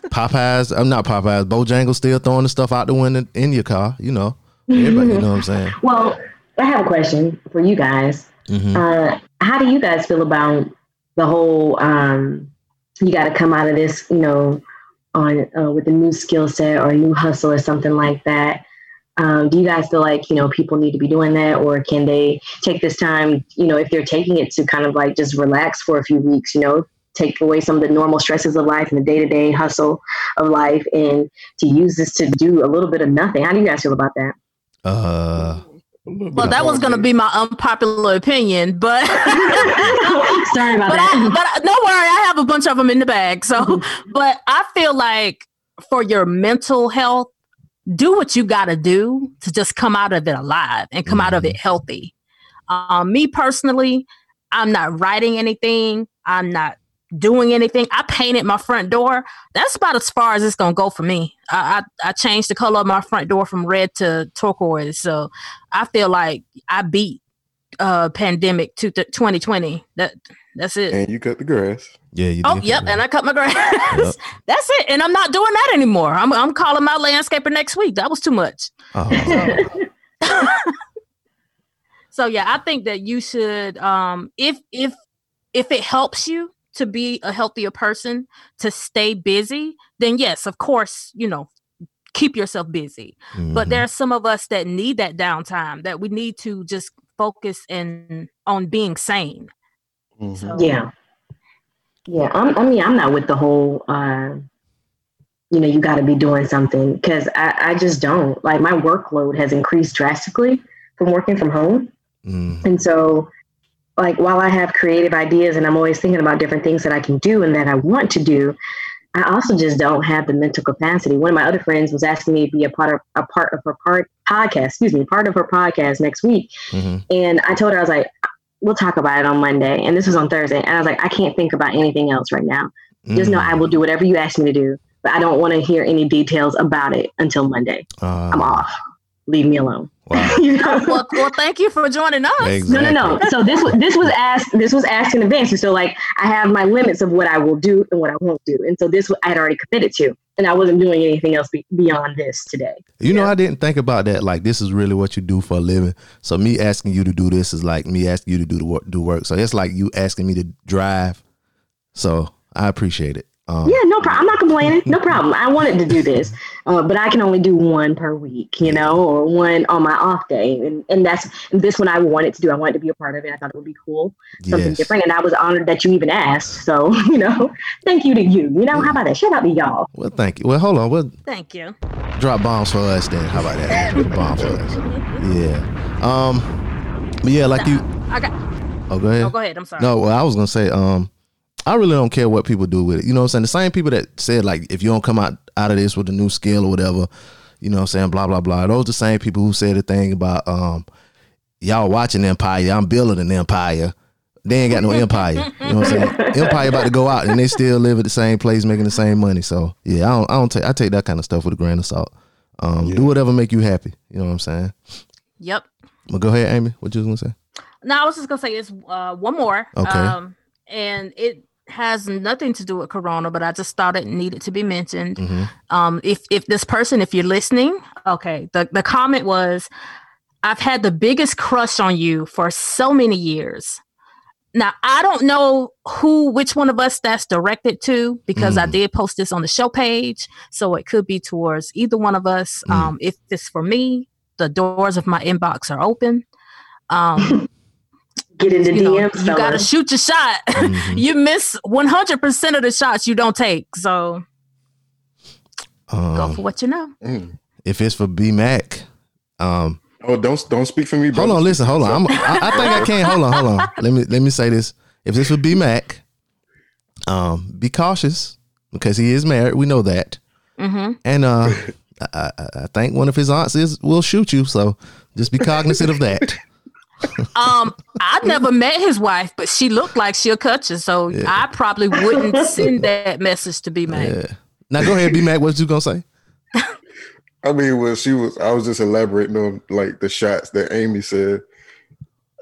Popeyes. I'm not Popeyes. Bojangles still throwing the stuff out the window in your car. You know, everybody. You know what I'm saying? Well, I have a question for you guys. hmm Uh, how do you guys feel about the whole um, you got to come out of this, you know, on uh, with a new skill set or a new hustle or something like that? Um, do you guys feel like you know people need to be doing that, or can they take this time, you know, if they're taking it to kind of like just relax for a few weeks, you know, take away some of the normal stresses of life and the day to day hustle of life, and to use this to do a little bit of nothing? How do you guys feel about that? Uh, A little bit well, that was going to be my unpopular opinion, but Sorry about but, that. I, but I, don't worry, I have a bunch of them in the bag. So, but I feel like for your mental health, do what you got to do to just come out of it alive and come out of it healthy. Um, me personally, I'm not writing anything. I'm not doing anything. I painted my front door. That's about as far as it's gonna go for me. I I, I changed the color of my front door from red to turquoise. So I feel like I beat uh pandemic to 2020. That that's it. And you cut the grass. yeah. You Oh, yep, and I cut my grass. Yep. That's it, and I'm not doing that anymore. I'm I'm calling my landscaper next week. That was too much. Oh, So yeah, I think that you should um if if if it helps you to be a healthier person, to stay busy, then yes, of course, you know, keep yourself busy. But mhm. there are some of us that need that downtime that we need to just focus in on being sane. Mhm. So Yeah. Yeah. I'm, I mean, I'm not with the whole, uh, you know, you got to be doing something because I, I just don't. Like, my workload has increased drastically from working from home. Mm, And so, like, while I have creative ideas and I'm always thinking about different things that I can do and that I want to do, I also just don't have the mental capacity. One of my other friends was asking me to be a part of a part of her part podcast, excuse me, part of her podcast next week. mhm. And I told her, I was like, we'll talk about it on Monday. And this was on Thursday. And I was like, I can't think about anything else right now. Just know I will do whatever you ask me to do, but I don't want to hear any details about it until Monday. Uh, I'm off. Leave me alone. Wow. you know? well, well, thank you for joining us. Exactly. No, no, no. So this was this was asked this was asked in advance. And so like I have my limits of what I will do and what I won't do. And so this I had already committed to. And I wasn't doing anything else be- beyond this today. You know, I didn't think about that. Like, this is really what you do for a living. So me asking you to do this is like me asking you to do the work. Do work. So it's like you asking me to drive. So I appreciate it. Um, Yeah, no problem. I'm not complaining. No problem. I wanted to do this, uh, but I can only do one per week, you know, or one on my off day, and and that's and this one I wanted to do. I wanted to be a part of it. I thought it would be cool, something yes. different, and I was honored that you even asked. So you know, thank you to you. You know, how about that? Shout out to y'all. Well, thank you. Well, hold on. We'll Thank you. drop bombs for us then. How about that? Drop bombs for us. Yeah. Um. But yeah, like you. I got. Oh, go ahead. Oh, go ahead. I'm sorry. No, well, I was gonna say, um, I really don't care what people do with it. You know what I'm saying? The same people that said like if you don't come out out of this with a new skill or whatever, you know what I'm saying, blah blah blah. Those are the same people who said the thing about um y'all watching Empire, I'm building an empire. They ain't got no empire. You know what I'm saying? Empire about to go out and they still live at the same place making the same money. So yeah, I don't I don't take I take that kind of stuff with a grain of salt. Um, do whatever make you happy. You know what I'm saying? Yep. But go ahead, Amy. What you was gonna say? No, I was just gonna say it's uh, one more. Okay. Um, and it has nothing to do with Corona, but I just thought it needed to be mentioned. Mhm. Um, if if this person, if you're listening, okay, the the comment was, "I've had the biggest crush on you for so many years." Now I don't know who, which one of us that's directed to, because I Mm. did post this on the show page, so it could be towards either one of us. Mm. Um, if it's for me, the doors of my inbox are open. Um, Get in the you, know, you gotta shoot your shot. Mhm. you miss 100% of the shots you don't take. So go Um, for what you know. Mm. if it's for B Mac, um, Oh, don't don't speak for me, bro. Hold on, listen, hold on. I'm, I, I think I can. Hold on, hold on. Let me let me say this. If this would B Mac, um, be cautious because he is married. We know that, hmm and uh, I, I, I think one of his aunts is will shoot you. So just be cognizant of that. Um, I never met his wife, but she looked like she'll cut you. So Yeah. I probably wouldn't send that message to B Mac. Yeah. Now go ahead, B Mac. What you gonna say? I mean, well, she was. I was just elaborating on like the shots that Amy said.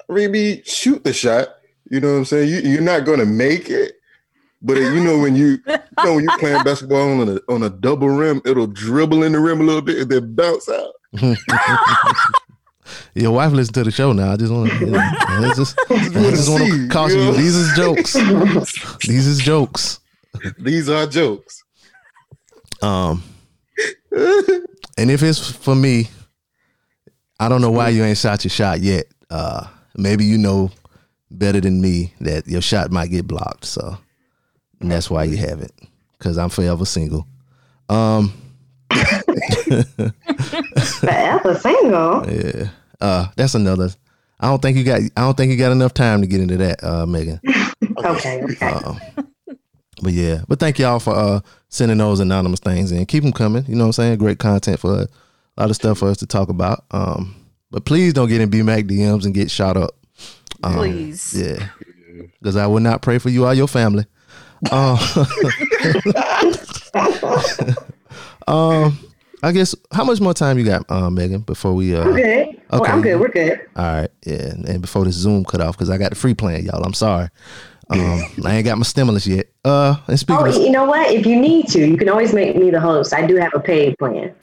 Maybe shoot the shot. You know what I'm saying? You, you're not gonna make it, but you know when you, you know when you're playing basketball on a on a double rim, it'll dribble in the rim a little bit and then bounce out. Your wife listens to the show now. I just want to, you know, I just, just want to caution you know? These is jokes. These is jokes. These are jokes. Um, and if it's for me, I don't know why you ain't shot your shot yet. Uh, maybe you know better than me that your shot might get blocked. So, and that's why you have it. Cause I'm forever single. Um, Forever single. yeah. Uh, that's another. I don't think you got. I don't think you got enough time to get into that, uh, Megan. Okay, okay. Uh, but yeah, but thank y'all for uh sending those anonymous things in. Keep them coming. You know what I'm saying? Great content for us. A lot of stuff for us to talk about. Um, but please don't get in B Mac DMs and get shot up. Um, Please. Yeah, because I will not pray for you or your family. Um, um, I guess how much more time you got, uh, Megan, before we uh I'm good. Well, I'm good. We're good. all right, yeah, and, before this Zoom cut off because I got the free plan, y'all. I'm sorry, um, I ain't got my stimulus yet. Uh, and speaking Oh, of, you know what? If you need to, you can always make me the host. I do have a paid plan.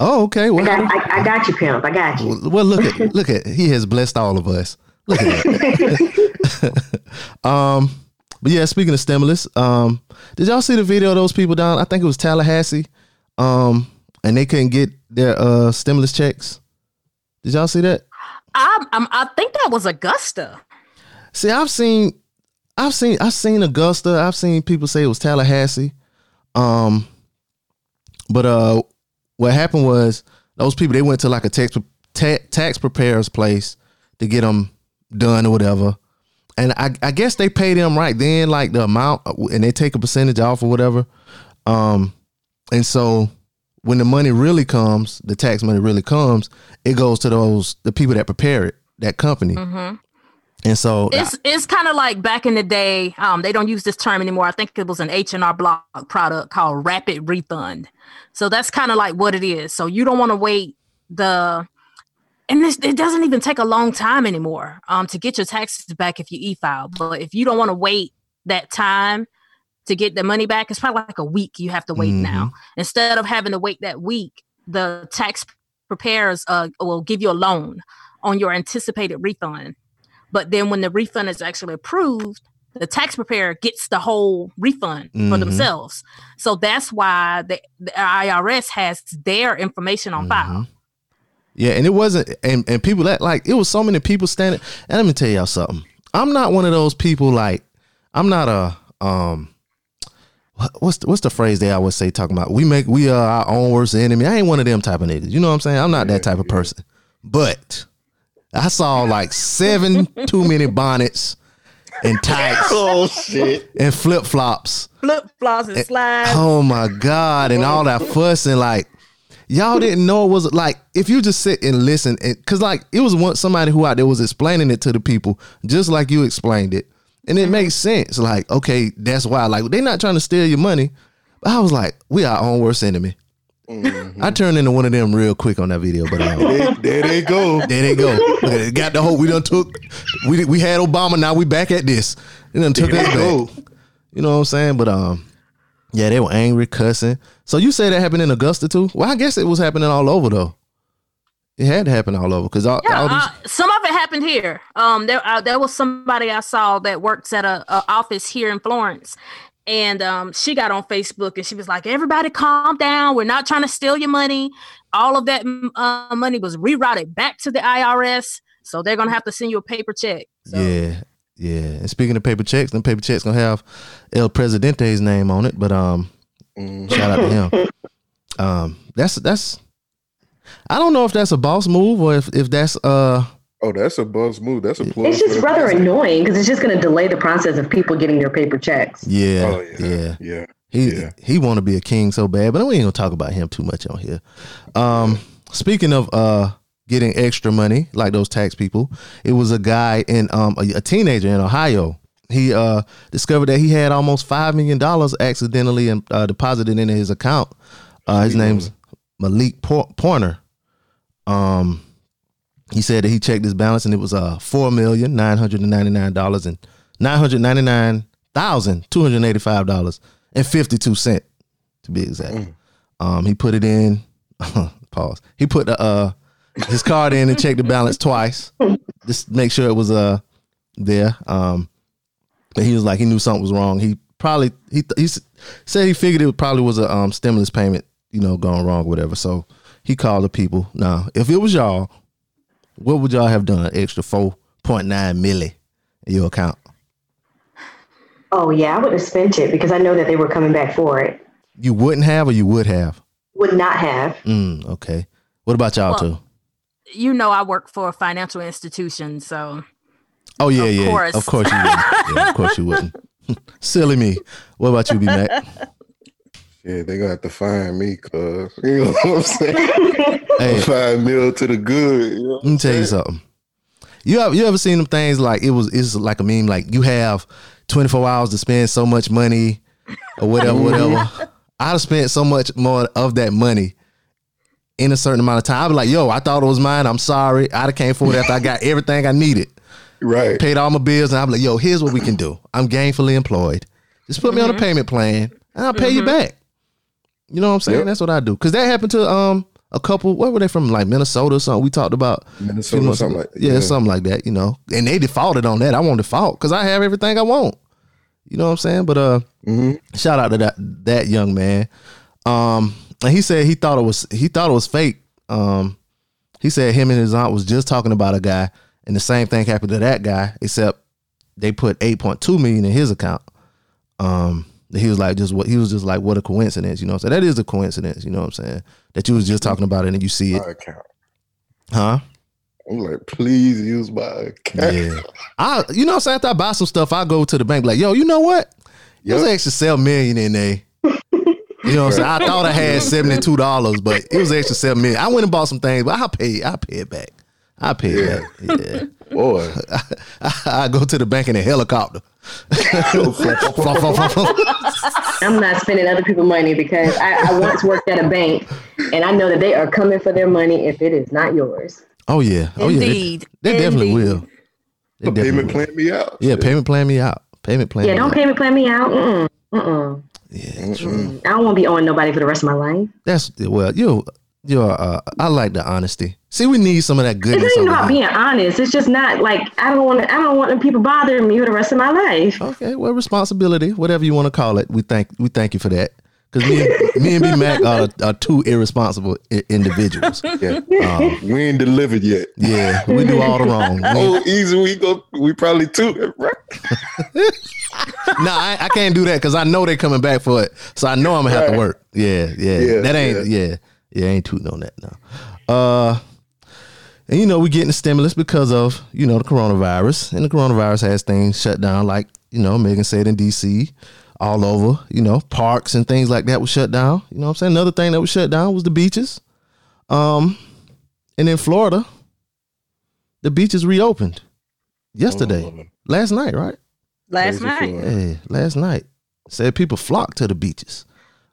oh, okay, I got, I, I got you, pimp. I got you. well, well, look at look at he has blessed all of us. Look at that. um, but yeah, speaking of stimulus, um, did y'all see the video of those people down? I think it was Tallahassee, um, and they couldn't get their uh stimulus checks. Did y'all see that? I, I'm, I think that was Augusta. See, I've seen, I've seen, I've seen Augusta. I've seen people say it was Tallahassee. Um, but uh, what happened was those people they went to like a tax ta- tax preparer's place to get them done or whatever. And I, I guess they pay them right then, like the amount, and they take a percentage off or whatever. Um, and so when the money really comes, the tax money really comes, it goes to those the people that prepare it, that company. And so It's it's kind of like back in the day. Um, they don't use this term anymore. I think it was an H and R Block product called Rapid Refund. So that's kind of like what it is. So you don't want to wait the, and this it doesn't even take a long time anymore. Um, to get your taxes back if you e-file. But if you don't want to wait that time to get the money back, it's probably like a week you have to wait now. Instead of having to wait that week, the tax preparers uh will give you a loan on your anticipated refund. But then when the refund is actually approved, the tax preparer gets the whole refund for Mhm. themselves. So that's why the, the IRS has their information on file. Yeah, and it wasn't, and, and people that like it was so many people standing. And let me tell y'all something. I'm not one of those people like I'm not a um. What- What's the, what's the phrase they always say talking about? We make we are our own worst enemy. I ain't one of them type of niggas. You know what I'm saying? I'm not that type of person. But I saw like seven too many bonnets and tights Oh shit! and flip flops Flip flops and slides. Oh my god, and all that fussing like y'all didn't know it was like if you just sit and listen and cuz like it was one somebody who out there was explaining it to the people just like you explained it. And it makes sense like okay, that's why like they're not trying to steal your money. But I was like, we are our own worst enemy. I turned into one of them real quick on that video, but um, There, there they go. there they go. Look it. Got the whole. We done took. We we had Obama. Now we back at this. They done took There us go. back. You know what I'm saying? But um, yeah, they were angry, cussing. So you say that happened in Augusta too? Well, I guess it was happening all over though. It had to happen all over because all, Yeah, all these. uh, some of it happened here. Um, there uh, there was somebody I saw that works at a, a office here in Florence, and um, she got on Facebook and she was like, "Everybody, calm down. We're not trying to steal your money. All of that mm, uh, money was rerouted back to the IRS, so they're gonna have to send you a paper check." So, Yeah, yeah. And speaking of paper checks, them paper checks gonna have El Presidente's name on it. But um, Mhm. shout out to him. Um, that's that's. I don't know if that's a boss move or if if that's uh. Oh, that's a buzz move. That's a plug. It's just rather president. annoying because it's just going to delay the process of people getting their paper checks. Yeah, Oh yeah, yeah. yeah. He Yeah. he want to be a king so bad, but we ain't gonna talk about him too much on here. Um, speaking of uh getting extra money like those tax people, it was a guy in um a, a teenager in Ohio. He uh discovered that he had almost five million dollars accidentally and uh, deposited into his account. Uh, his name's Malik Por- Porner. Um, he said that he checked his balance and it was uh four million nine hundred and ninety nine dollars and nine hundred ninety nine thousand two hundred eighty five dollars and fifty two cent to be exact. Um, he put it in. pause. He put the uh his card in and checked the balance twice, just to make sure it was uh there. Um, but he was like he knew something was wrong. He probably he he s- said he figured it probably was a um stimulus payment, you know, going wrong or whatever. So he called the people. Now, if it was y'all, what would y'all have done? Extra four point nine milli in your account. Oh yeah, I would have spent it because I know that they were coming back for it. You wouldn't have, or you would have. Would not have. Mm, okay. What about y'all Well, two? you know, I work for a financial institution, so Oh yeah, of yeah. course. Of course you wouldn't. yeah, of course you wouldn't. Silly me. What about you, B Mac? Yeah, they gonna have to find me, cuz you know what I'm saying. Hey, Five mil to the good. You know Let me I'm tell you something. You have you ever seen them things like it was it's like a meme like you have 24 hours to spend so much money or whatever, mm-hmm. whatever. I'd have spent so much more of that money in a certain amount of time. I'd be like, yo, I thought it was mine. I'm sorry. I'd have came forward after I got everything I needed. Right. Paid all my bills, and I'm like, yo, here's what we can do. I'm gainfully employed. Just put me on a mm-hmm. payment plan and I'll pay you mm-hmm. back. You know what I'm saying? Yep. That's what I do. Cause that happened to um a couple, where were they from? Like Minnesota or something. We talked about Minnesota, something like yeah, something like that, you know. And they defaulted on that. I won't default because I have everything I want. You know what I'm saying? But uh Mhm. shout out to that that young man. Um and he said he thought it was he thought it was fake. Um he said him and his aunt was just talking about a guy, and the same thing happened to that guy, except they put eight point two million in his account. Um, he was like, just what he was just like, what a coincidence, you know. So that is a coincidence, you know what I'm saying? That you was just talking about it and you see it, My account. huh? I'm like, please use my account. Yeah. I, you know, what I'm saying after I buy some stuff, I go to the bank like, yo, you know what? There's Yep. an extra seven million in there. You know what I'm saying? I thought I had seventy two dollars, but it was extra seven million. I went and bought some things, but I'll pay I'll pay it back. I'll pay it back. Yeah. Boy, I go to the bank in a helicopter. I'm not spending other people's money because I, I once worked at a bank and I know that they are coming for their money if it is not yours. Oh yeah. Oh yeah. They, Indeed. they definitely Indeed. will. They the definitely payment will. plan me out. Yeah, payment plan me out. Payment plan. Yeah, me don't out. payment plan me out. Mm-mm. Mm-mm. Yeah, true. I don't want to be owing nobody for the rest of my life. That's well, you you're uh I like the honesty. See, we need some of that It's goodness. not even about being honest. It's just not like I don't want. I don't want them people bothering me for the rest of my life. Okay, well, responsibility, whatever you want to call it, we thank we thank you for that. Because me, and- me and B Mac are, are two irresponsible I- individuals. Yeah. Um, we ain't delivered yet. yeah, we do all the wrong. We- Oh, easy. We go. We probably two. Right? no, I, I can't do that because I know they're coming back for it. So I know I'm gonna have to work. Yeah, yeah, Yeah, that ain't yeah. yeah, ain't tooting on that now. Uh, and you know we're getting the stimulus because of you know the coronavirus, and the coronavirus has things shut down, like you know Megan said in D.C. all over. You know parks and things like that was shut down. You know what I'm saying another thing that was shut down was the beaches. Um, and in Florida, the beaches reopened yesterday, Oh, last night, right? Last Crazy night. feeling. Hey, last night said people flocked to the beaches.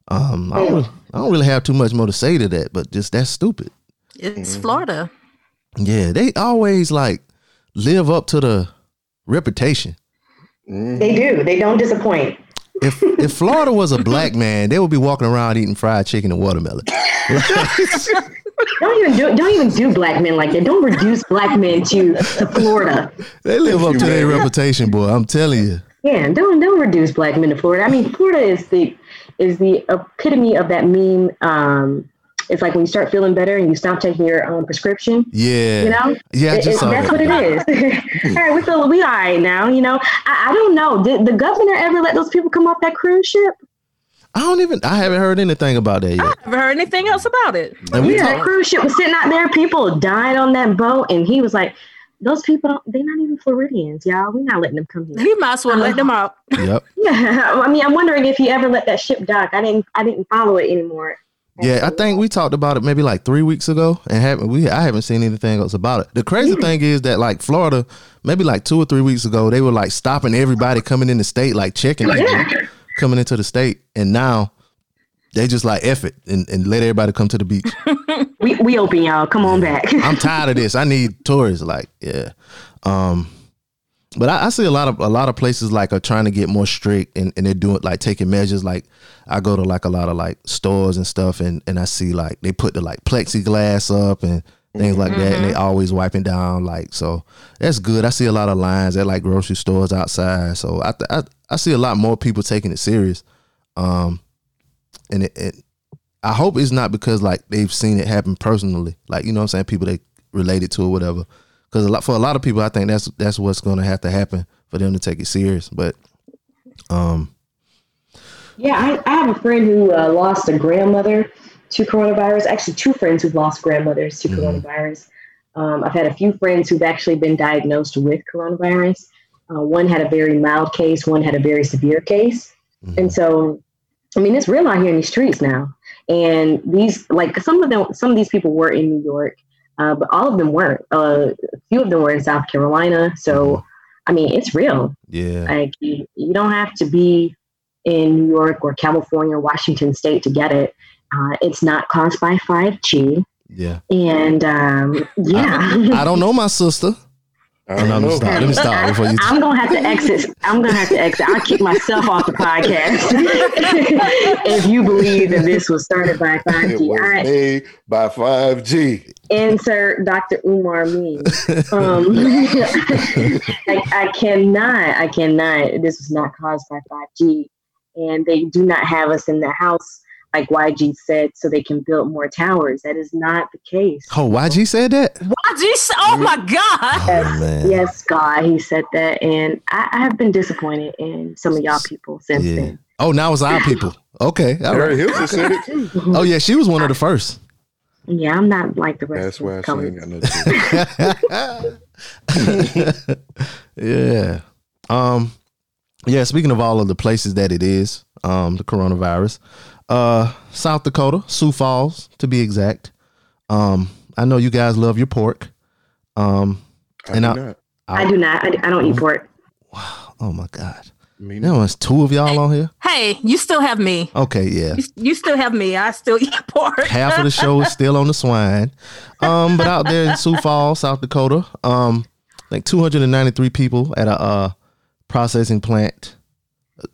Um, I don't, really, I don't really have too much more to say to that, but just that's stupid. It's Mm-hmm. Florida. Yeah, they always like live up to the reputation. They do. They don't disappoint. If if Florida was a black man, they would be walking around eating fried chicken and watermelon. Don't even do. Don't even do black men like that. Don't reduce black men to, to Florida. They live up to their reputation, boy. I'm telling you. Yeah, don't don't reduce black men to Florida. I mean, Florida is the is the epitome of that meme. Um, it's like when you start feeling better and you stop taking your um, prescription. Yeah. You know, Yeah, I It- just it- saw that's that. what it is. all right, we feel we all right now. You know, I, I don't know. Did the governor ever let those people come off that cruise ship? I don't even. I haven't heard anything about that yet. i've never heard anything else about it. And we yeah, talk- that cruise ship was sitting out there. People died on that boat, and he was like, "Those people, don't, they're not even Floridians, y'all. We're not letting them come here." He might as well let them out. Yep. Yeah, I mean, I'm wondering if he ever let that ship dock. I didn't. I didn't follow it anymore. Yeah, I think we talked about it maybe like three weeks ago, and haven't we? I haven't seen anything else about it. The crazy thing is that like Florida, maybe like two or three weeks ago, they were like stopping everybody coming in the state, like checking Yeah. coming into the state, and now they just like F it and, and let everybody come to the beach. We we open, y'all. Come on back. I'm tired of this. I need tourists. Like, yeah. Um, but I, I see a lot of a lot of places like are trying to get more strict and, and they're doing like taking measures. Like I go to like a lot of like stores and stuff and, and I see like they put the like plexiglass up and things like that and they always wiping down like so that's good. I see a lot of lines at like grocery stores outside. So I th- I, I see a lot more people taking it serious. Um and it, it I hope it's not because like they've seen it happen personally. Like you know what I'm saying, people they related to or whatever. Because a lot for a lot of people, I think that's that's what's going to have to happen for them to take it serious. But um, Yeah, I, I have a friend who uh, lost a grandmother to coronavirus. Actually, two friends who've lost grandmothers to Mhm. coronavirus. Um, I've had a few friends who've actually been diagnosed with coronavirus. Uh, one had a very mild case, one had a very severe case. mhm. And so, I mean, it's real out here in the streets now. And these, like, some of them, some of these people were in New York, uh, but all of them weren't. Uh, a few of them were in South Carolina. So, I mean, it's real. yeah, Like you, you don't have to be in New York or California or Washington State to get it. Uh, it's not caused by 5G. yeah. And um, yeah, I don't know my sister. I Oh, don't no, let me know. stop. Let me stop before you. I'm gonna have to exit. I'm gonna have to exit. I'll kick myself off the podcast if you believe that this was started by 5G. All was made by 5G. insert Dr. Umar me. Um, I, I cannot, I cannot. This was not caused by 5G, and they do not have us in the house like YG said, so they can build more towers. That is not the case. Oh, YG said that? YG, s- oh my God. Oh. Yes, God, he said that, and I, I have been disappointed in some of y'all people since Yeah. then. Oh, now it's our people. Okay. all right. Hilson said it. Oh, yeah, she was one of the first. Yeah, I'm not like the rest That's of why the she ain't got no yeah. Um yeah, speaking of all of the places that it is, um, the coronavirus, uh, South Dakota, Sioux Falls to be exact. Um, I know you guys love your pork. Um, I And do I- not. I do not. I, I don't eat pork. Wow. Oh my God. Me There was two of y'all on here. Hey, you still have me. Okay, yeah. You, you still have me. I still eat pork. Half of the show is still on the swine. Um, but out there in Sioux Falls, South Dakota, um, like 293 people at a uh, processing plant,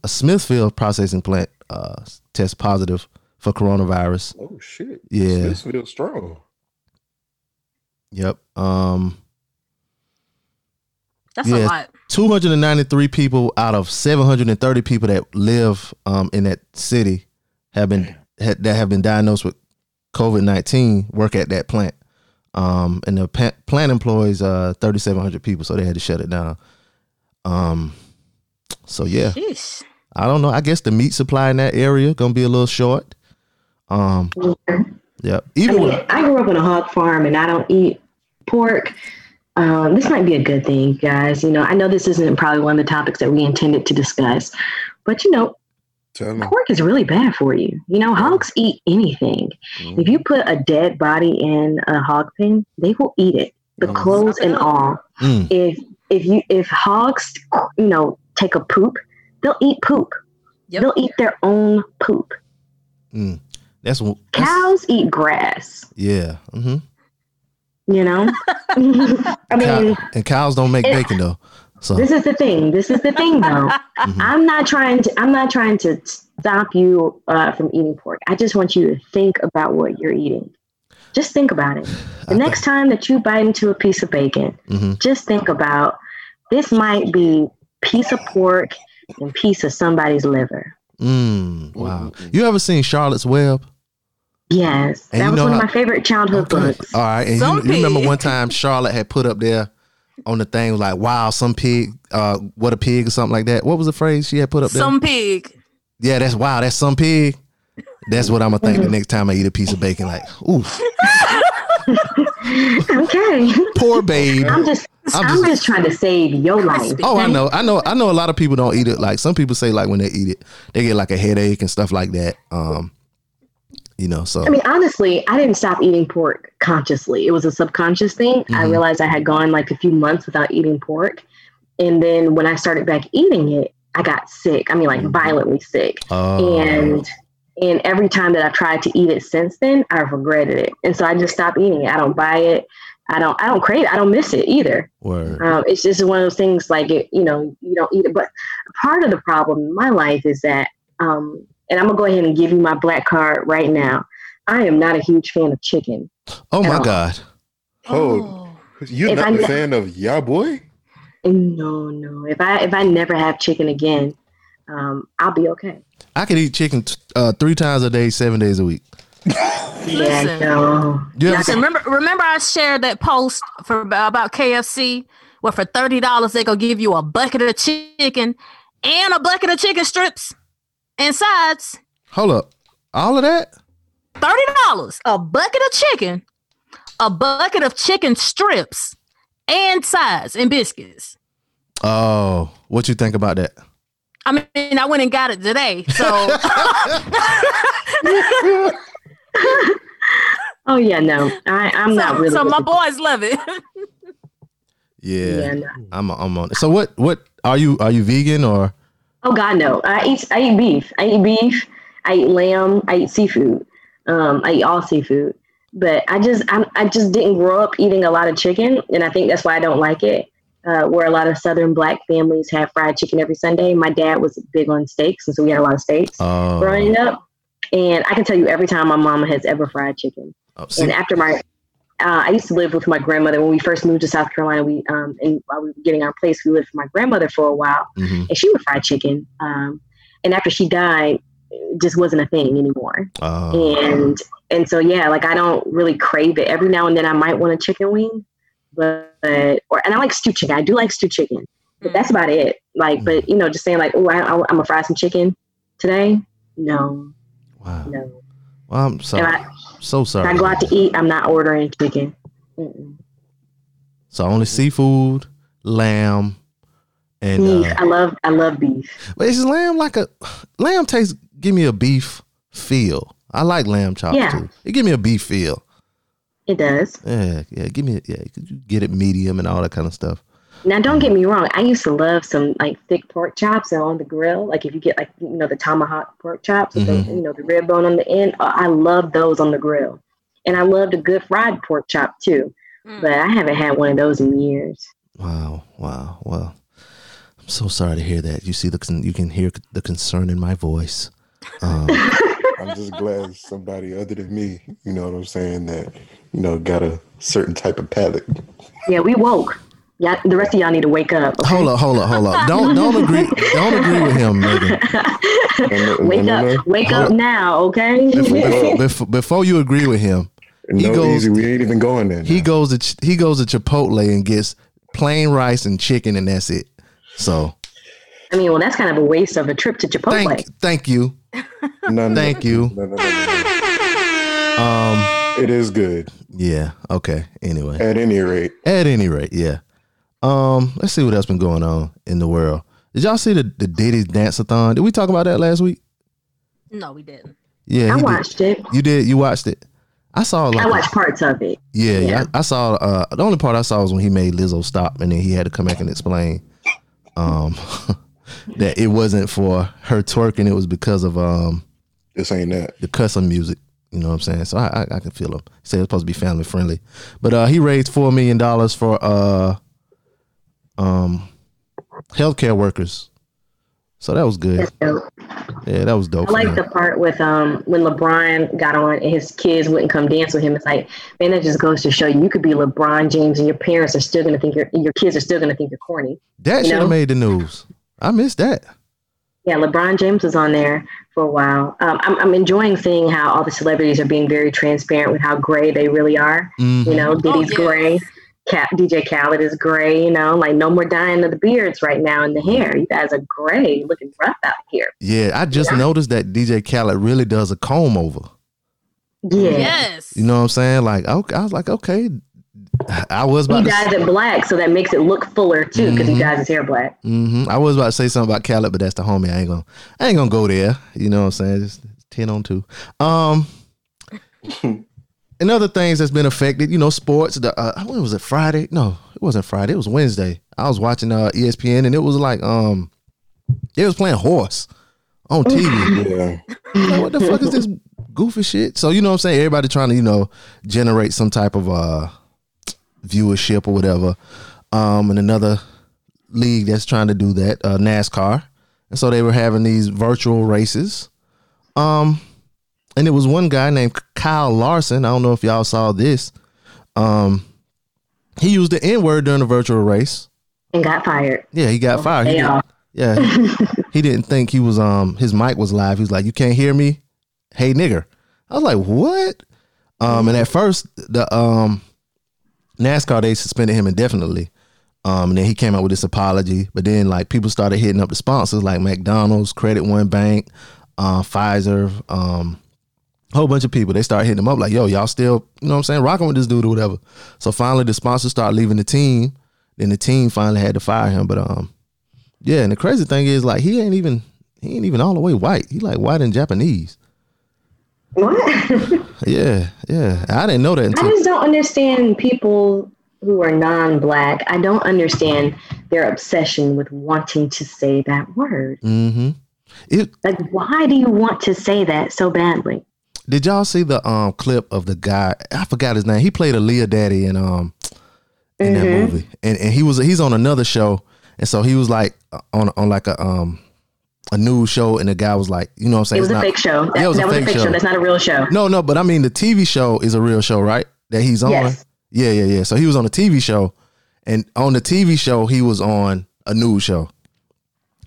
a Smithfield processing plant, uh, test positive for coronavirus. Oh shit. Yeah. This feels strong. Yep. Um, That's Yeah. a lot. 293 people out of 730 people that live um, in that city have been had, that have been diagnosed with COVID 19 work at that plant. Um, and the pa- plant employs uh, 3,700 people, so they had to shut it down. Um, so yeah, Sheesh. I don't know. I guess the meat supply in that area gonna be a little short. Um, yep. I Even mean, with, I grew up on a hog farm and I don't eat pork. Um, this might be a good thing, guys. You know, I know this isn't probably one of the topics that we intended to discuss, but you know, pork is really bad for you. You know, hogs eat anything. Mm-hmm. If you put a dead body in a hog pen, they will eat it, the Mhm. clothes and all. mm, If if you if hogs, you know, take a poop, they'll eat poop. Yep. They'll eat their own poop. mm, that's, that's Cows eat grass. yeah. hmm You know, I mean. and cows don't make it- bacon though. So This is the thing. This is the thing, though. Mhm. I'm not trying to. I'm not trying to stop you uh, from eating pork. I just want you to think about what you're eating. Just think about it. The next time that you bite into a piece of bacon, hmm just think about this might be piece of pork and piece of somebody's liver. Mm, wow. You ever seen Charlotte's Web? Yes, And that was know one of my favorite childhood books. All right. And you, you remember one time Charlotte had put up there on the thing like, wow, some pig, uh, what a pig or something like that. What was the phrase she had put up there? Some pig. yeah, that's wow, that's some pig. That's what I'm gonna think Mm-hmm. the next time I eat a piece of bacon. Like, ooh, okay, poor babe. I'm just. I'm I'm, just- just, trying to save your life. Crispy. Oh, I know, I know, I know. A lot of people don't eat it. Like some people say, like when they eat it, they get like a headache and stuff like that. Um, you know, so I mean, honestly, I didn't stop eating pork consciously. It was a subconscious thing. I Mhm. realized I had gone like a few months without eating pork. And then when I started back eating it, I got sick. I mean, like Mhm. violently sick. uh, And and every time that I've tried to eat it since then, I've regretted it. And so I just stopped eating it. I don't buy it. I don't I don't crave it. I don't miss it either. word. Um, it's just one of those things like it, you know, you don't eat it. But part of the problem in my life is that, um, and I'm gonna go ahead and give you my black card right now. I am not a huge fan of chicken. Oh my no. God. Hold. Oh. You're If not I a ne- fan of Ya Boy? No, no. If I if I never have chicken again, um, I'll be okay. I could eat chicken t- uh, three times a day, seven days a week. Yeah, Listen. no. You ever Listen, remember, remember I shared that post for about KFC where for thirty dollars they gonna give you a bucket of chicken and a bucket of chicken strips and sides. Hold up. All of that? Thirty dollars, a bucket of chicken, a bucket of chicken strips, and sides and biscuits. Oh, what you think about that? I mean, I went and got it today, so Oh yeah, no. I I'm so, not really. so my boys love it. Yeah, Yeah, no. I'm I'm on. it. So what what are you are you vegan or Oh God, no. I eat I eat beef. I eat beef. I eat lamb. I eat seafood. Um, I eat all seafood. But I just I'm, I just didn't grow up eating a lot of chicken, and I think that's why I don't like it. Uh, where a lot of Southern Black families have fried chicken every Sunday. My dad was big on steaks, and so we had a lot of steaks uh, growing up. And I can tell you every time my mama has ever fried chicken. oh, And after my, uh, I used to live with my grandmother when we first moved to South Carolina. We um, and while we were getting our place, we lived with my grandmother for a while mhm. and she would fry chicken. Um, and after she died, it just wasn't a thing anymore. Uh, And and so yeah, like I don't really crave it. Every now and then I might want a chicken wing, but or and I like stew chicken. I do like stew chicken, but that's about it. Like, but you know, just saying like, oh, I, I, I'm gonna fry some chicken today. No, wow. no. Well, I'm so If I, so sorry. I go out to eat, I'm not ordering chicken. Mm-mm. So only seafood, lamb, and Beef. uh, I love I love beef. but is lamb like a lamb tastes? Give me a beef feel. I like lamb chops Yeah. too. It give me a beef feel. It does. Yeah, yeah. Give me yeah. Could you get it medium and all that kind of stuff? Now, don't get me wrong. I used to love some like thick pork chops and on the grill. Like if you get like you know the tomahawk pork chops with Mhm. the you know the rib bone on the end. uh, I love those on the grill, and I loved a good fried pork chop too. Mm. But I haven't had one of those in years. Wow, wow. Wow! I'm so sorry to hear that. You see the con- you can hear the concern in my voice. Um, I'm just glad somebody other than me, you know what I'm saying, that, you know, got a certain type of palate. Yeah, we woke. Yeah, the rest of y'all need to wake up. okay? hold up, hold up, hold up. Don't don't agree. Don't agree with him, Megan. No, no, wake no, no, up, wake Hold up now, okay? Before, before, before you agree with him, no, He goes- easy. We ain't even going there. he goes to he goes to Chipotle and gets plain rice and chicken, and that's it. So I mean, well, that's kind of a waste of a trip to Chipotle. thank thank you. No, no, Thank you. No, no, no, no, Um. It is good. yeah. Okay. Anyway, At any rate, at any rate, yeah. Um, let's see what else been going on in the world. Did y'all see the the Diddy dance-a-thon? Did we talk about that last week? No, we didn't. Yeah, I he did. watched it. You did. You watched it. I saw. Like I a- watched parts of it. Yeah, yeah. Yeah. I, I saw. Uh, the only part I saw was when he made Lizzo stop, and then he had to come back and explain um, that it wasn't for her twerking; it was because of um, this ain't that. the cussing music. You know what I'm saying? So I, I, I can feel him. He said it's supposed to be family friendly, but uh, he raised four million dollars for uh, um, healthcare workers. So that was good. Yeah, that was dope. I like the part with um when LeBron got on and his kids wouldn't come dance with him. It's like, man, that just goes to show you you could be LeBron James and your parents are still gonna think you're your kids are still gonna think you're corny. that you should have made the news. I missed that. Yeah, LeBron James was on there for a while. Um, I'm I'm enjoying seeing how all the celebrities are being very transparent with how gray they really are. Mhm. You know, Diddy's yeah. gray. Cat, DJ Khaled is gray, you know, like no more dyeing of the beards right now and the hair. You guys are gray, looking rough out here. Yeah, I just Yeah. noticed that DJ Khaled really does a comb over. Yeah. Yes. You know what I'm saying? Like, okay, I was like, okay. I was He about to. dyes it black, so that makes it look fuller too, because Mhm. he dyes his hair black. hmm I was about to say something about Khaled, but that's the homie. I ain't gonna. I ain't gonna go there. You know what I'm saying? Just ten on two. Um. and other things that's been affected, you know, sports. The uh, when was it? Friday? No, it wasn't Friday. It was Wednesday. I was watching uh, ESPN, and it was like um, they was playing horse on TV. Yeah. like, what the fuck is this goofy shit? So you know what I'm saying? Everybody trying to, you know, generate some type of uh viewership or whatever. Um and another league that's trying to do that, uh NASCAR. And so they were having these virtual races. Um and it was one guy named Kyle Larson. I don't know if y'all saw this. Um he used the N-word during the virtual race. And got fired. Yeah, he got fired. He didn't- yeah. he didn't think he was um his mic was live. He was like, You can't hear me? Hey nigger. I was like, What? Um and at first the um NASCAR they suspended him indefinitely. Um and then he came out with this apology. But then like people started hitting up the sponsors like McDonald's, Credit One Bank, uh, Pfizer, um, a whole bunch of people. They started hitting him up like, yo, y'all still, you know what I'm saying, rocking with this dude or whatever. So finally the sponsors started leaving the team. Then the team finally had to fire him. But um yeah, and the crazy thing is like he ain't even he ain't even all the way white. He like white and Japanese. What? Yeah, yeah. I didn't know that I just don't understand people who are non-black. I don't understand their obsession with wanting to say that word. mm-hmm. It Like, why do you want to say that so badly? did y'all see the um clip of the guy? I forgot his name. He played a Leah Daddy in um in that Mhm. movie, and and he was he's on another show, and so he was like uh, on on like a um a news show, and the guy was like, you know what I'm saying? It was It's a not- fake show. That, Yeah, it was a was fake a fake show. show. That's not a real show. No, no, but I mean the TV show is a real show, right? That he's on. Yes. Yeah, yeah, yeah. So he was on a TV show, and on the TV show he was on a news show,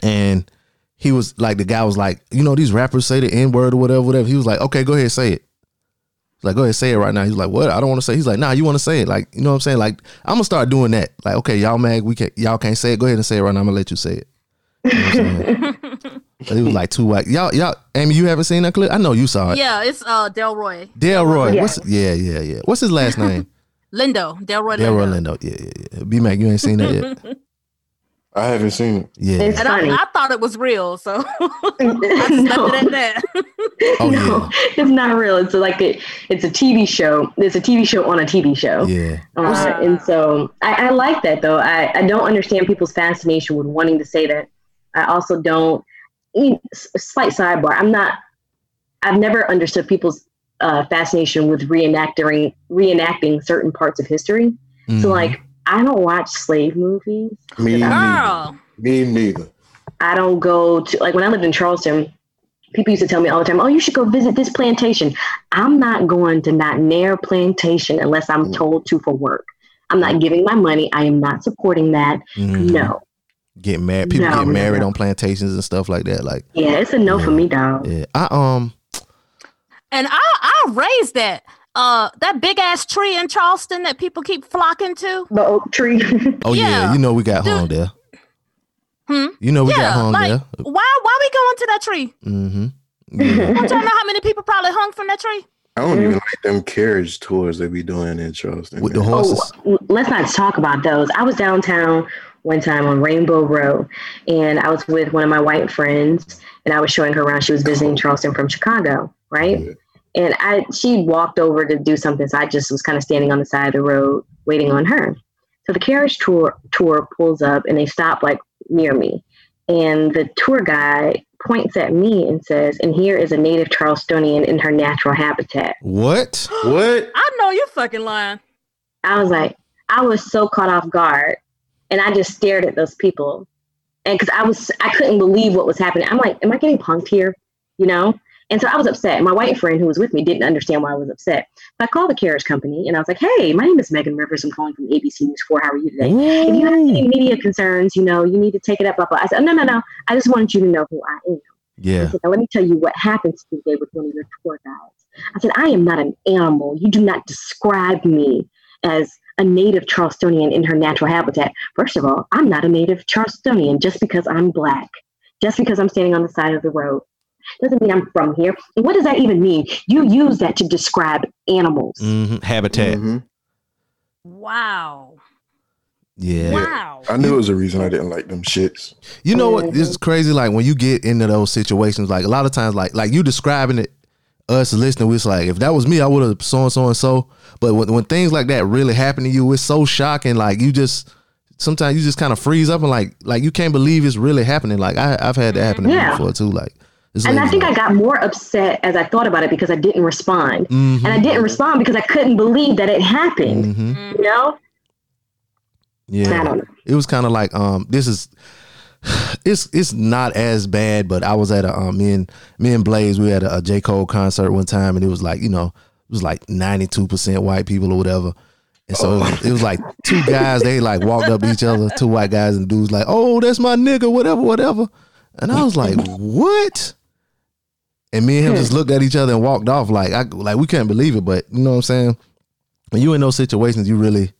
and he was like the guy was like, you know, these rappers say the N word or whatever, whatever. He was like, okay, go ahead, say it. He's like, go ahead, say it right now. He's like, what? I don't want to say. He's like, nah, you want to say it? Like, you know what I'm saying? Like, I'm gonna start doing that. Like, okay, y'all mag, we can y'all can't say it. Go ahead and say it right now. I'm gonna let you say it. You know what I'm saying? But it was like two white. Y'all, y'all, Amy, you haven't seen that clip? I know you saw it. yeah, it's uh Delroy. Delroy. Yeah. What's yeah, yeah, yeah. What's his last name? Lindo. Delroy Delroy Lindo. Lindo. Yeah, yeah, yeah. B Mac, you ain't seen that yet. I haven't seen it. Yeah. It's And funny. I, I thought it was real, so I no, it at that. Oh, no, it's not real. It's like a, it's a TV show. It's a TV show on a TV show. Yeah. Uh, and so I, I like that though. I, I don't understand people's fascination with wanting to say that. I also don't. I mean, slight sidebar. I'm not. I've never understood people's uh, fascination with reenacting reenacting certain parts of history. Mhm. So like, I don't watch slave movies. Me neither. Me neither. I don't go to like when I lived in Charleston. People used to tell me all the time, "Oh, you should go visit this plantation." I'm not going to not Nair Plantation unless I'm told to for work. I'm not giving my money. I am not supporting that. Mhm. No. Get married. People No, get married no. on plantations and stuff like that. Like, Yeah, it's a no for me, dog. yeah. I um And I I raised that. Uh that big ass tree in Charleston that people keep flocking to. The oak tree. oh yeah, Yeah. you know we got Dude. hung there. Hmm? You know we got Yeah, hung like- there. Why why we going to that tree? Mm-hmm. Yeah. Don't y'all know how many people probably hung from that tree? I don't even like them carriage tours they be doing in Charleston. With the man. horses. Oh, let's not talk about those. I was downtown one time on Rainbow Row, and I was with one of my white friends, and I was showing her around. She was visiting Charleston from Chicago, right? Yeah. And I, she walked over to do something, so I just was kind of standing on the side of the road waiting on her. So the carriage tour tour pulls up, and they stop like near me, and the tour guide points at me and says, "And here is a native Charlestonian in her natural habitat." What? What? I know you're fucking lying. I was like, I was so caught off guard, and I just stared at those people, and because I was, I couldn't believe what was happening. I'm like, am I getting punked here? You know? And so I was upset. My white friend who was with me didn't understand why I was upset. So I called the carriage company and I was like, hey, my name is Megan Rivers. I'm calling from ABC News 4. How are you today? If you have any media concerns, you know, you need to take it up. Blah, blah. I said, no, no, no. I just wanted you to know who I am. Yeah. I said, now let me tell you what happened today with one of your tour guides. I said, I am not an animal. You do not describe me as a native Charlestonian in her natural habitat. First of all, I'm not a native Charlestonian just because I'm black, just because I'm standing on the side of the road. Doesn't mean I'm from here. And what does that even mean? You use that to describe animals. hmm Habitat. Mhm. Wow. Yeah. Wow. I knew it was a reason I didn't like them shits. You know what? This is crazy. Like when you get into those situations, like a lot of times, like like you describing it, us listening, it's like if that was me, I would have so and so and so. But when, when things like that really happen to you, it's so shocking. Like you just sometimes you just kind of freeze up and like like you can't believe it's really happening. Like I I've had that happen to me before too. Like And I think I got more upset as I thought about it because I didn't respond. Mhm. And I didn't respond because I couldn't believe that it happened. Mhm. You know? I Yeah. don't know. it was kind of like um this is it's it's not as bad but i was at a um me and me and blaze we had a, a j. Cole concert one time and it was like you know it was like 92% white people or whatever. And so it, was, it was like two guys they like walked up to each other two white guys and dudes like oh that's my nigga whatever whatever. And i was like what? And me and him just looked at each other and walked off like i like we couldn't believe it but you know what i'm saying? When you in those situations you really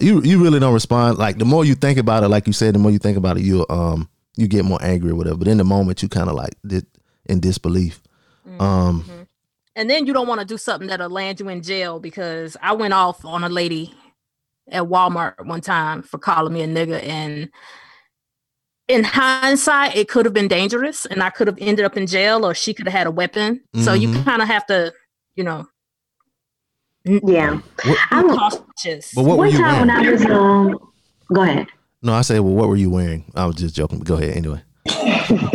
you you really don't respond. Like the more you think about it, like you said, the more you think about it, you um you get more angry or whatever. But in the moment, you kind of like did in disbelief. Um, And then you don't want to do something that'll land you in jail because I went off on a lady at Walmart one time for calling me a nigga and in hindsight it could have been dangerous and I could have ended up in jail or she could have had a weapon. So you Mhm. kind of have to, you know, Yeah. what, I be don't, cautious. but what were one you time wearing? when I was um go ahead. no, I said, well, what were you wearing? I was just joking. But go ahead anyway.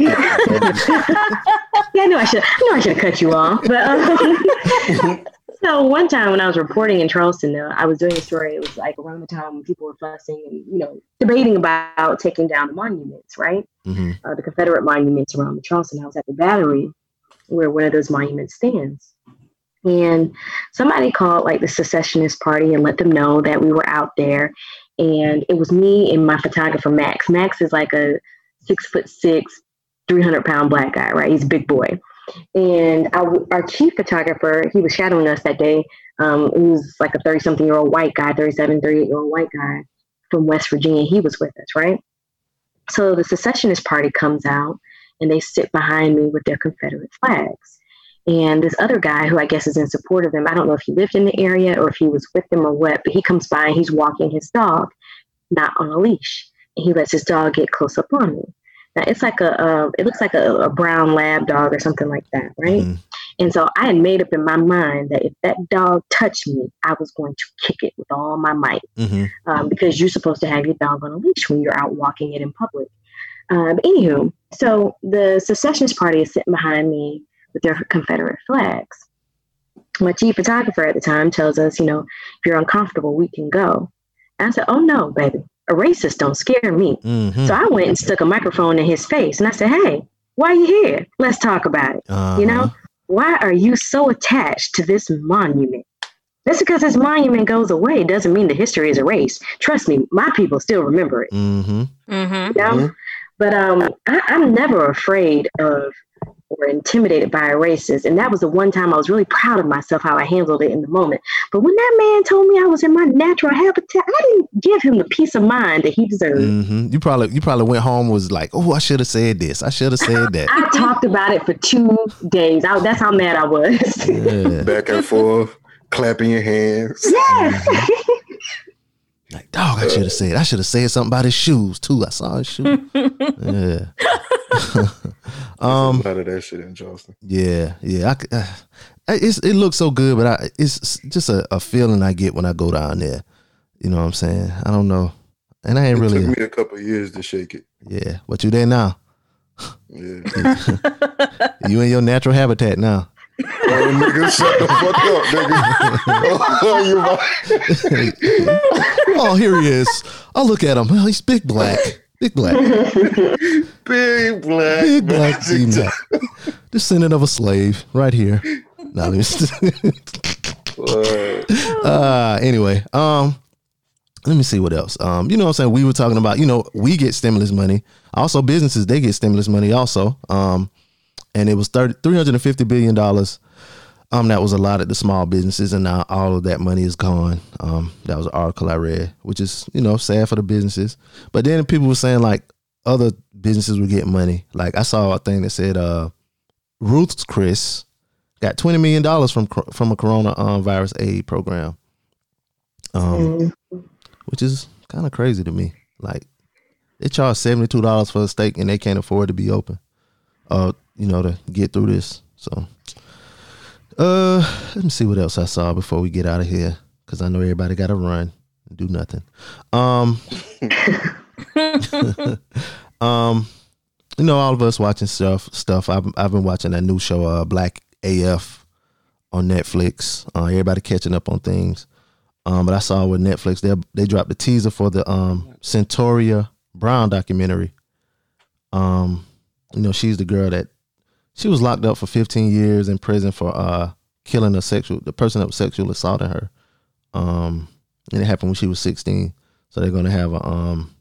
Yeah, I knew I should I knew I should have cut you off. But um, so one time when I was reporting in Charleston though, I was doing a story, it was like around the time when people were fussing and, you know, debating about taking down the monuments, right? hmm Uh, the Confederate monuments around the Charleston House at the Battery, where one of those monuments stands. And somebody called like the secessionist party and let them know that we were out there. And it was me and my photographer Max. Max is like a six foot six 300 pound black guy, right? He's a big boy. And our, our chief photographer, he was shadowing us that day. Um, he was like a 30 something year old white guy, 37, 38 year old white guy from West Virginia. He was with us, right? So the secessionist party comes out and they sit behind me with their Confederate flags. And this other guy, who I guess is in support of them, I don't know if he lived in the area or if he was with them or what, but he comes by and he's walking his dog, not on a leash. And he lets his dog get close up on me. Now it's like a, uh, it looks like a, a, brown lab dog or something like that, right? Mm. And so I had made up in my mind that if that dog touched me, I was going to kick it with all my might, mm-hmm. um, because you're supposed to have your dog on a leash when you're out walking it in public. Um, anywho, so the secessionist party is sitting behind me with their Confederate flags. My chief photographer at the time tells us, you know, if you're uncomfortable, we can go. And I said, oh no, baby, a racist don't scare me. Mm-hmm. So I went and stuck a microphone in his face and I said, hey, why are you here? Let's talk about it. Uh-huh. You know, uh-huh. why are you so attached to this monument? Just because this monument goes away doesn't mean the history is erased. Trust me, my people still remember it. Mm-hmm. Mm-hmm. You know? Mm-hmm. But um, I, I'm never afraid of or intimidated by a racist. And that was the one time I was really proud of myself how I handled it in the moment. But when that man told me I was in my natural habitat, I didn't give him the peace of mind that he deserved. Mm-hmm. You probably you probably went home was like, oh, I should have said this. I should have said that. I talked about it for two days. I, that's how mad I was. Yeah. Back and forth, clapping your hands. Yes. Like, dog, I should have said. I should have said something about his shoes too. I saw his shoes. yeah. um, a lot of that shit in Charleston. Yeah, yeah. I, uh, it's it looks so good, but I, it's just a, a, feeling I get when I go down there. You know what I'm saying? I don't know, and I ain't it really. Took me a couple years to shake it. Yeah, but you there now? Yeah. you in your natural habitat now. Oh, nigga, shut the fuck up, nigga. oh, here he is. I'll look at him. Well, he's big black. Big black. big black. Big black. Descendant of a slave, right here. Now, uh, anyway, um, let me see what else. Um, you know what I'm saying? We were talking about, you know, we get stimulus money. Also, businesses, they get stimulus money also. Um, and it was 30, $350 billion um, that was allotted to small businesses, and now all of that money is gone. Um, that was an article I read, which is you know sad for the businesses. But then people were saying like other businesses were getting money. Like I saw a thing that said uh, Ruth's Chris got twenty million dollars from from a Corona um, virus aid program, um, mm. which is kind of crazy to me. Like they charge seventy two dollars for a steak, and they can't afford to be open, uh, you know, to get through this. So uh, let me see what else I saw before we get out of here, because I know everybody got to run and do nothing. Um, um, you know, all of us watching stuff. Stuff. I've I've been watching that new show, uh, Black AF, on Netflix. Uh, everybody catching up on things. Um, but I saw with Netflix they they dropped the teaser for the um Cyntoia Brown documentary. Um, you know, she's the girl that she was locked up for 15 years in prison for uh, killing a sexual the person that was sexually assaulting her. Um, and it happened when she was 16. So they're gonna have a um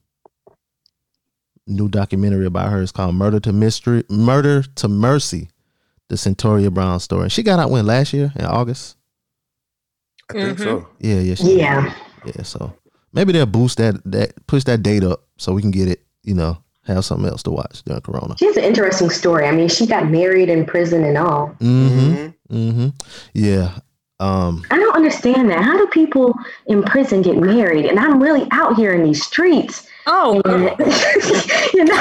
new documentary about her. It's called Murder to Mystery, Murder to Mercy, the Cyntoia Brown story. She got out when last year in August. I think mm-hmm. so. Yeah, yeah, yeah, yeah. So maybe they'll boost that that push that date up so we can get it. You know, have something else to watch during Corona. She has an interesting story. I mean, she got married in prison and all. Mm-hmm. Mm-hmm. Yeah. Um, I don't understand that. How do people in prison get married? And I'm really out here in these streets. Oh, and, you know.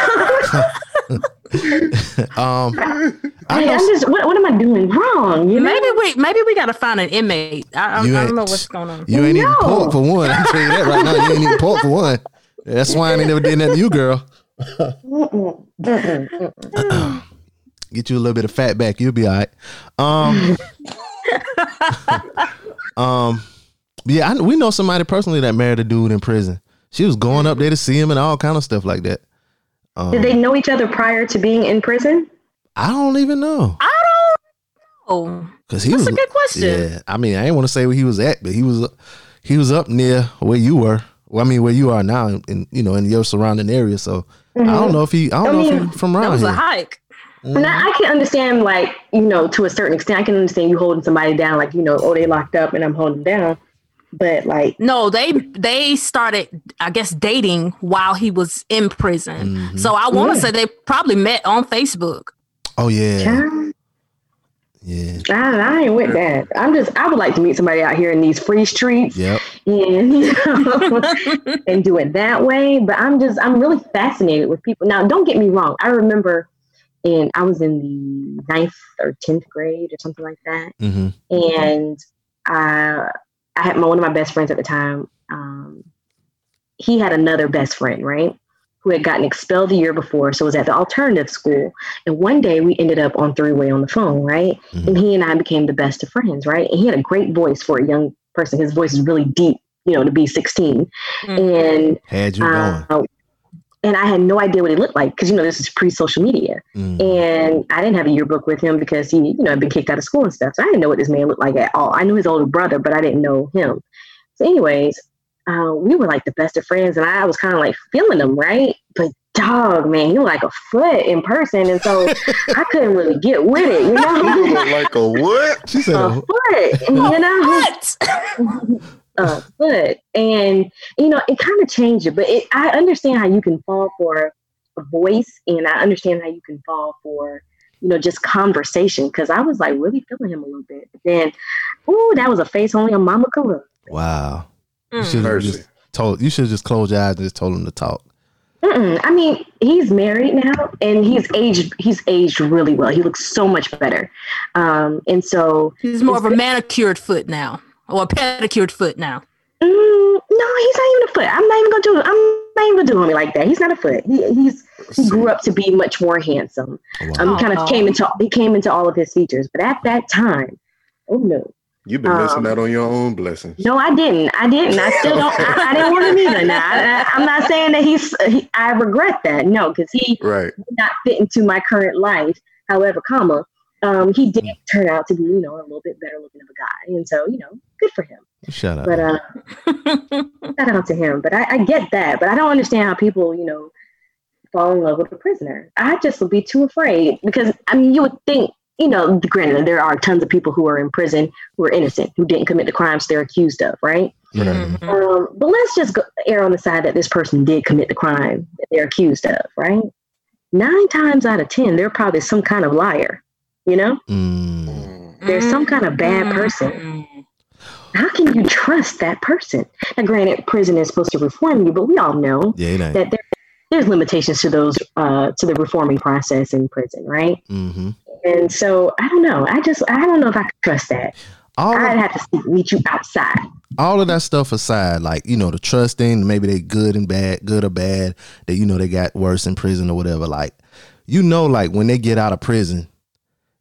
um, I hey, I'm just. What, what am I doing wrong? You know? Maybe we maybe we got to find an inmate. I, I, I don't know what's going on. You ain't no. even pork for one. I tell you that right now. You ain't even pork for one. That's why I ain't never did that to you, girl. Get you a little bit of fat back, you'll be all right. Um, um, yeah, I, we know somebody personally that married a dude in prison. She was going up there to see him and all kind of stuff like that. Um, Did they know each other prior to being in prison? I don't even know. I don't know. Cause he That's was a good question. Yeah, I mean, I didn't want to say where he was at, but he was he was up near where you were Well, I mean, where you are now, in you know, in your surrounding area. So I don't know if he, I don't I know mean, if he from That was here. a hike. And I, I can understand, like, you know, to a certain extent, I can understand you holding somebody down, like, you know, oh, they locked up and I'm holding them down. But, like, No, they they started, I guess, dating while he was in prison. Mhm. So I want to Yeah. say they probably met on Facebook. Oh yeah, child, yeah, I, I ain't with that. I'm just, I would like to meet somebody out here in these free streets yep. and, you know, and do it that way. But I'm just, I'm really fascinated with people. Now, don't get me wrong. I remember, and I was in the ninth or 10th grade or something like that. hmm and I I had my one of my best friends at the time. Um, he had another best friend, right, who had gotten expelled the year before, so was at the alternative school. And one day we ended up on three way on the phone, right, Mhm. and he and I became the best of friends, right. And he had a great voice for a young person. His voice is really deep, you know, to be sixteen, and Had you going? uh, and I had no idea what he looked like because you know this is pre social media. Mm. And I didn't have a yearbook with him because he, you know, had been kicked out of school and stuff. So I didn't know what this man looked like at all. I knew his older brother, but I didn't know him. So, anyways, uh, we were like the best of friends, and I was kind of like feeling him, right? But dog, man, he was like a foot in person, and so I couldn't really get with it, you know? like a what? She said, a foot, you know? What? a foot. And, you know, it kind of changed it, but it, I understand how you can fall for a voice and I understand how you can fall for, you know, just conversation. Cause I was like really feeling him a little bit. But then, ooh, that was a face only a mama could look. "Wow." You Mm. should have just told. You should have just closed your eyes and just told him to talk. Mm-mm. I mean, he's married now, and he's aged. He's aged really well. He looks so much better, um, and so He's more of a manicured foot now, or a pedicured foot now. Mm, no, he's not even a foot. I'm not even gonna do. I'm not even gonna do him like that. He's not a foot. He, he's he grew up to be much more handsome. Wow. Um, he kind of came into he came into all of his features, but at that time, oh no, You've been missing Um, out on your own blessings. no, I didn't. I didn't. I still don't. I, I didn't want him either. Now I, I, I'm not saying that he's. He, I regret that. No, because he Right. did not fit into my current life. However, comma, um, he did turn out to be, you know, a little bit better looking of a guy, and so you know, good for him. Shut up. But uh, shout out to him. But I, I get that. But I don't understand how people, you know, fall in love with a prisoner. I just would be too afraid because I mean, you would think, you know, granted, there are tons of people who are in prison who are innocent, who didn't commit the crimes they're accused of, right? Right. Mhm. Um, but let's just go, err on the side that this person did commit the crime that they're accused of, right? Nine times out of ten, they're probably some kind of liar. You know, Mm. There's some kind of bad person. Mm. how can you trust that person? Now, granted, prison is supposed to reform you, but we all know Yeah, it ain't. that there, there's limitations to those uh, to the reforming process in prison, right? hmm And so I don't know. I just I don't know if I could trust that. All I'd have to see, meet you outside. all of that stuff aside, like you know, the trusting, maybe they good and bad, good or bad. That you know they got worse in prison or whatever. Like you know, like when they get out of prison,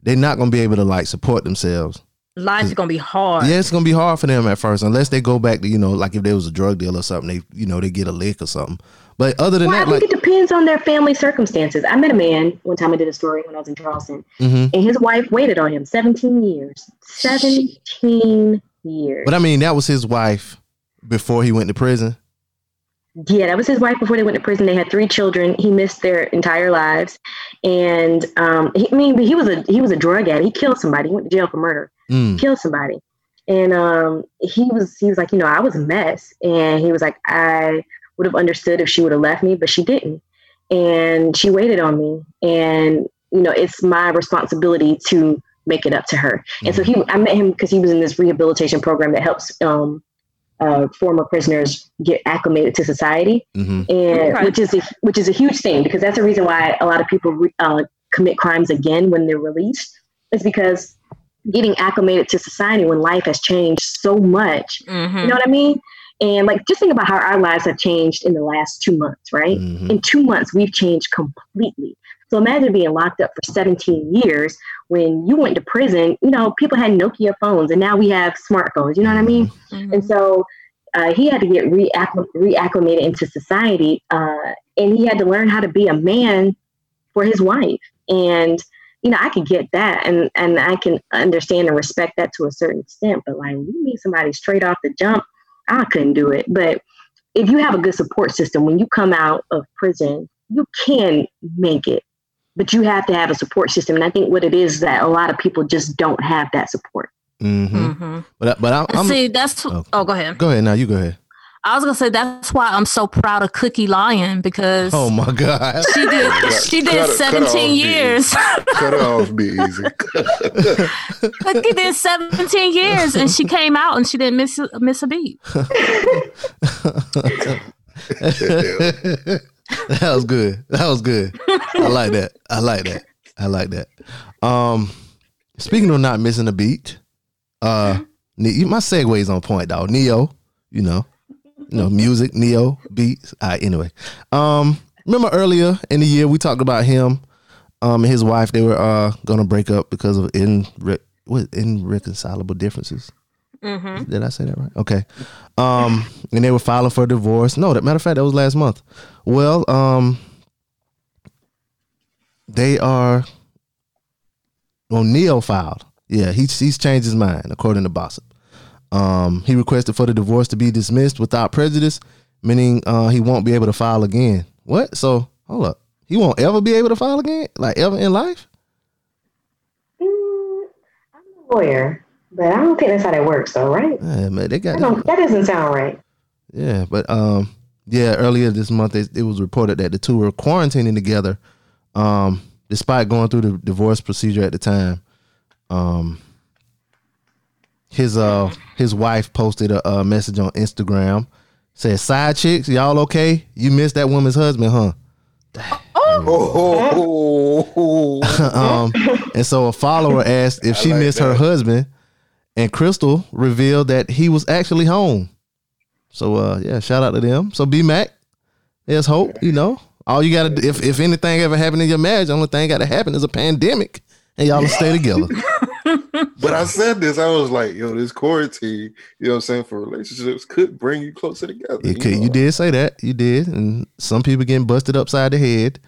they're not gonna be able to like support themselves. Life's gonna be hard. Yeah, it's gonna be hard for them at first, unless they go back to you know, like if there was a drug deal or something, they you know they get a lick or something. But other than Well, I that, think like, it depends on their family circumstances. I met a man one time. I did a story when I was in Charleston, mhm. and his wife waited on him 17 years. 17 years. but I mean, that was his wife before he went to prison. Yeah, that was his wife before they went to prison. They had three children. He missed their entire lives, and um, he, I mean, he was a he was a drug addict. He killed somebody. He went to jail for murder. Mm. Killed somebody, and um, he was he was like, you know, I was a mess, and he was like, I would have understood if she would have left me, but she didn't, and she waited on me, and you know, it's my responsibility to make it up to her. And so he, I met him because he was in this rehabilitation program that helps um, uh, former prisoners get acclimated to society. Hmm and Okay. which is a, which is a huge thing because that's the reason why a lot of people re, uh, commit crimes again when they're released is because getting acclimated to society when life has changed so much Mhm. you know what i mean and like just think about how our lives have changed in the last two months right Mhm. in two months we've changed completely so imagine being locked up for 17 years when you went to prison you know people had nokia phones and now we have smartphones you know what i mean Mhm. and so uh, he had to get reacclim- reacclimated into society, uh, and he had to learn how to be a man for his wife. And you know, I could get that, and and I can understand and respect that to a certain extent. But like, you meet somebody straight off the jump, I couldn't do it. But if you have a good support system, when you come out of prison, you can make it, but you have to have a support system. And I think what it is that a lot of people just don't have that support. Mm-hmm. hmm But but I'm, I'm See, that's Oh. oh. go ahead. go ahead now. You go ahead. I was gonna say that's why I'm so proud of Cookie Lyon because Oh my god. she did she did Cut it- cut 17 years. Cut it off, be easy. Cookie did 17 years and she came out and she didn't miss a- miss a beat. that was good. That was good. I like that. I like that. I like that. Um, speaking of not missing a beat, uh, Ne- you- my segue's on point, dog. Ne-Yo, you know, you know, music, Ne-Yo, beats. All right, anyway, um, remember earlier in the year we talked about him, um, and his wife. They were uh gonna break up because of in what irreconcilable differences. hmm Did I say that right? Okay. Um, and they were filing for a divorce. No, that matter of fact, that was last month. Well, um, they are. Well, Ne-Yo filed. Yeah, he's he's changed his mind according to Bossip. Um, he requested for the divorce to be dismissed without prejudice, meaning uh, he won't be able to file again. What? So hold up, he won't ever be able to file again, like ever in life? Mm, I'm a lawyer, but I don't think that's how that works, though, right? Yeah, man, they got That, that doesn't sound right. Yeah, but um, yeah, earlier this month it, it was reported that the two were quarantining together, um, despite going through the divorce procedure at the time. Um, his uh his wife posted a, a message on Instagram, said, "Side chicks, y'all okay? You missed that woman's husband, huh?" Oh, um, and so a follower asked if I she like missed her husband, and Crystal revealed that he was actually home. So uh, yeah, shout out to them. So B Mac, there's hope. You know, all you gotta do if if anything ever happened in your marriage, the only thing got to happen is a pandemic, and y'all will stay together. but I said this. I was like, yo, this quarantine, you know what I'm saying, for relationships could bring you closer together. It could, know? you did say that. You did, and some people getting busted upside the head,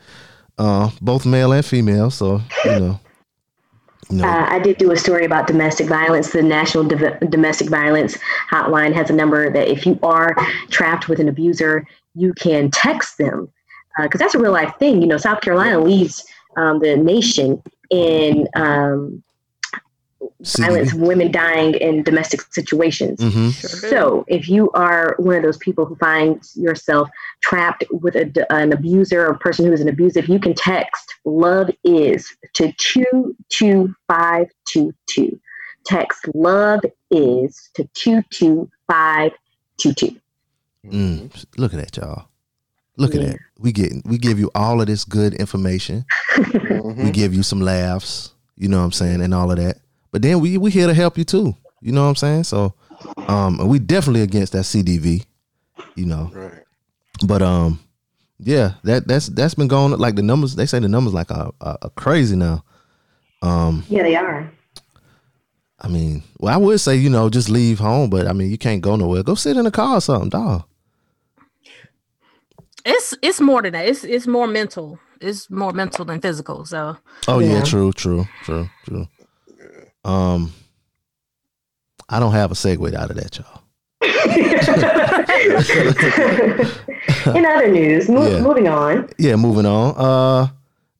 uh, both male and female. So you know, you know, Uh, I did do a story about domestic violence. The National Div- Domestic Violence Hotline has a number that if you are trapped with an abuser, you can text them because that's a real life thing. You know, South Carolina leads um, the nation in um, violence, women dying in domestic situations. hmm So, if you are one of those people who finds yourself trapped with a, an abuser or a person who is an abusive, you can text "Love Is" to two two five two two. Text "Love Is" to two two five two two. Mm, look at that, y'all. Look at Yeah. that. We get we give you all of this good information. We Mhm. give you some laughs, you know what I'm saying, and all of that. But then we we here to help you too. You know what I'm saying? So um and we definitely against that CDV, you know. Right. But um yeah, that that's that's been going like the numbers they say the numbers like are, are, are crazy now. Um Yeah, they are. I mean, well I would say, you know, just leave home, but I mean, you can't go nowhere. Go sit in a car or something, dog. It's it's more than that. It's it's more mental. It's more mental than physical. So Oh yeah, Yeah. true, true, true, true. Um, I don't have a segue out of that, y'all. In other news, mo- Yeah. moving on. Yeah, moving on. Uh,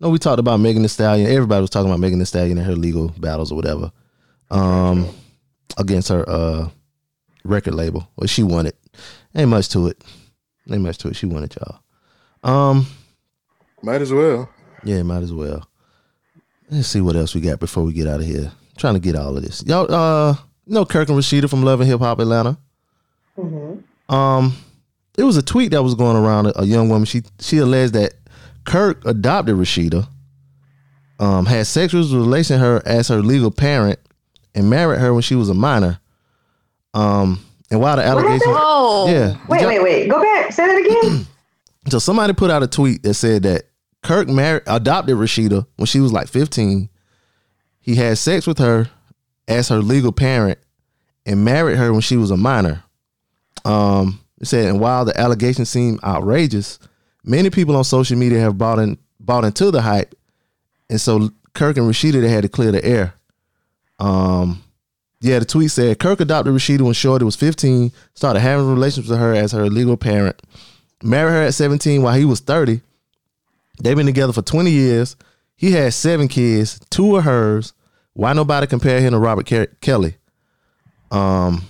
no, we talked about Megan Thee Stallion. Everybody was talking about Megan Thee Stallion and her legal battles or whatever, um, against her uh record label. Well, she won it. Ain't much to it. Ain't much to it. She won it, y'all. Um, Might as well. yeah, might as well. Let's see what else we got before we get out of here. Trying to get all of this. Y'all, uh, you know Kirk and Rasheeda from Love and Hip Hop Atlanta. Mhm. Um, it was a tweet that was going around. A, a young woman she she alleged that Kirk adopted Rasheeda, um, had sexual relation with her as her legal parent, and married her when she was a minor. Um, and while the allegations, oh yeah, Wait, wait, wait. Go back. Say that again. so somebody put out a tweet that said that Kirk married adopted Rasheeda when she was like 15. He had sex with her as her legal parent and married her when she was a minor. Um, it said, and while the allegations seem outrageous, many people on social media have bought in bought into the hype, and so Kirk and Rasheeda they had to clear the air. Um, Yeah, the tweet said Kirk adopted Rasheeda when Shorty was 15, started having relations with her as her legal parent, married her at 17 while he was 30. They've been together for 20 years. He had seven kids, two of hers. Why nobody compare him to Robert Ke- Kelly? Um,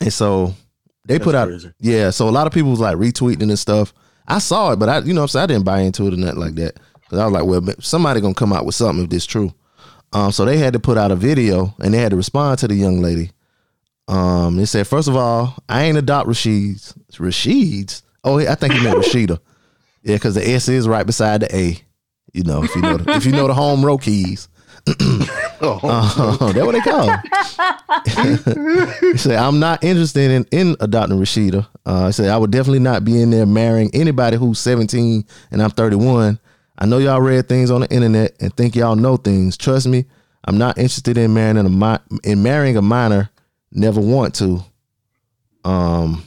and so they That's put out, crazy. yeah. So a lot of people was like retweeting and stuff. I saw it, but I, you know, I'm saying I didn't buy into it or nothing like that because I was like, well, somebody gonna come out with something if this true. Um, so they had to put out a video and they had to respond to the young lady. Um, they said, first of all, I ain't adopt Rashid's. Rashid's? Oh, I think he meant Rasheeda. Yeah, because the S is right beside the A. You know, if you know, the, if you know the home row keys. Oh, Uh, that's what they call. he said, "I'm not interested in in adopting Rasheeda." Uh, he said, "I would definitely not be in there marrying anybody who's 17 and I'm 31. I know y'all read things on the internet and think y'all know things. Trust me, I'm not interested in marrying a mi- in marrying a minor. Never want to." Um,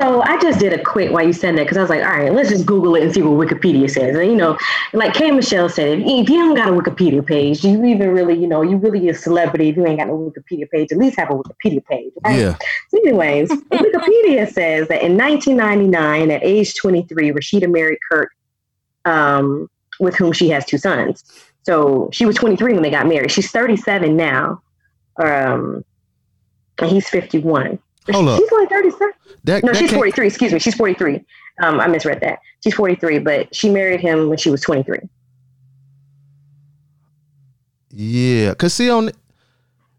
So I just did a quick while you said that because I was like, all right, let's just Google it and see what Wikipedia says. And you know, like K Michelle said, if, you don't got a Wikipedia page, you even really, you know, you really a celebrity if you ain't got no Wikipedia page. At least have a Wikipedia page. Right? yeah, So anyways, Wikipedia says that in 1999, at age 23, Rasheeda married Kirk, um, with whom she has two sons. So she was 23 when they got married. She's 37 now, um, and he's 51. Hold up. She's only 37. that, No, that she's 43. Excuse me. She's 43. Um, I misread that. She's 43, but she married him when she was 23. Yeah, cause see on,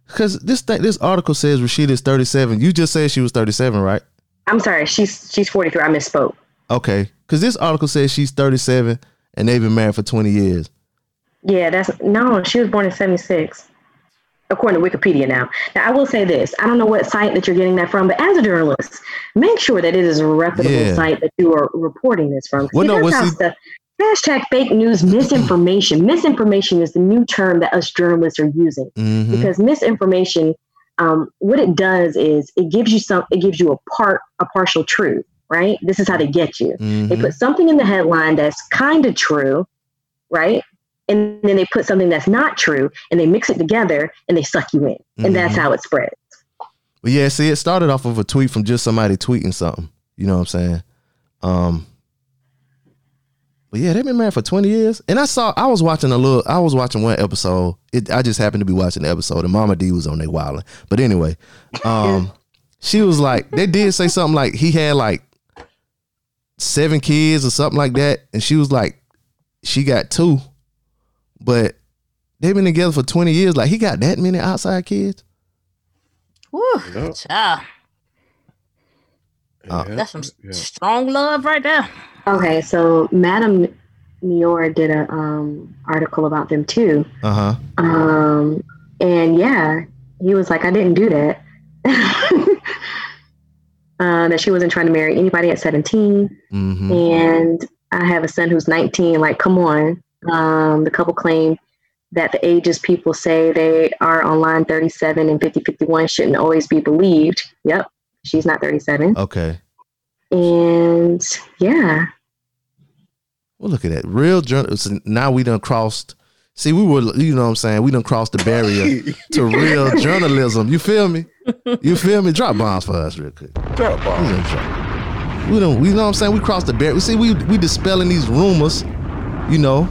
cause this thing, this article says Rasheeda's 37. You just said she was 37, right? I'm sorry. She's she's 43. I misspoke. Okay, because this article says she's 37 and they've been married for 20 years. Yeah, that's no. She was born in 76, according to Wikipedia. Now, now I will say this: I don't know what site that you're getting that from, but as a journalist, make sure that it is a reputable Yeah. site that you are reporting this from. Well, no, well, how hashtag fake news, misinformation. misinformation is the new term that us journalists are using. hmm because misinformation um, what it does is it gives you some it gives you a part a partial truth right this is how they get you Mm-hmm. they put something in the headline that's kind of true right and then they put something that's not true and they mix it together and they suck you in and that's Mhm. how it spreads But yeah, see, it started off of a tweet from just somebody tweeting something. You know what I'm saying? Um, but yeah, they've been married for 20 years. And I saw, I was watching a little, I was watching one episode. It, I just happened to be watching the episode, and Mama Dee was on there wilding. But anyway, um, she was like, they did say something like he had like seven kids or something like that, and she was like, she got two, but they've been together for 20 years. Like he got that many outside kids. Woo, Yeah. child. Uh, That's some yeah. strong love right there. okay so madam Nior did a um, article about them too Uh huh. Um, and yeah, he was like, I didn't do that. uh, that she wasn't trying to marry anybody at 17. Mm-hmm. And I have a son who's 19. Like, come on. Um, the couple claimed that the ages people say they are on line 37 and 50 51 shouldn't always be believed. Yep. She's not 37. Okay. And yeah, Well, look at that. Real journalists. Now we done crossed. See, we were, you know what I'm saying? We done crossed the barrier to real journalism. You feel me? You feel me? Drop bombs for us real quick. Drop We done drop- We don't, we know what I'm saying? We crossed the barrier. We see, we we dispelling these rumors, you know,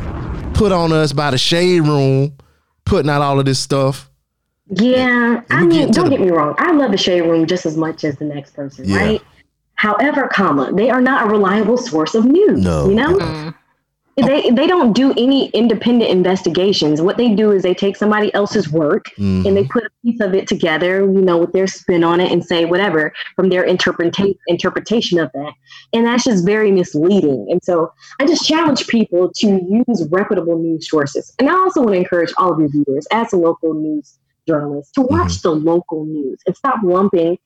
put on us by the shade room, putting out all of this stuff. Yeah, I mean, get don't the- get me wrong. I love the shade room just as much as the next person, Yeah. right? However, comma, they are not a reliable source of news. No. you know, Mm. They they don't do any independent investigations. What they do is they take somebody else's work Mhm. and they put a piece of it together, you know, with their spin on it and say whatever from their interpreta- interpretation of that. And that's just very misleading. And so I just challenge people to use reputable news sources. And I also want to encourage all of your viewers, as a local news journalist, to watch the local news and stop lumping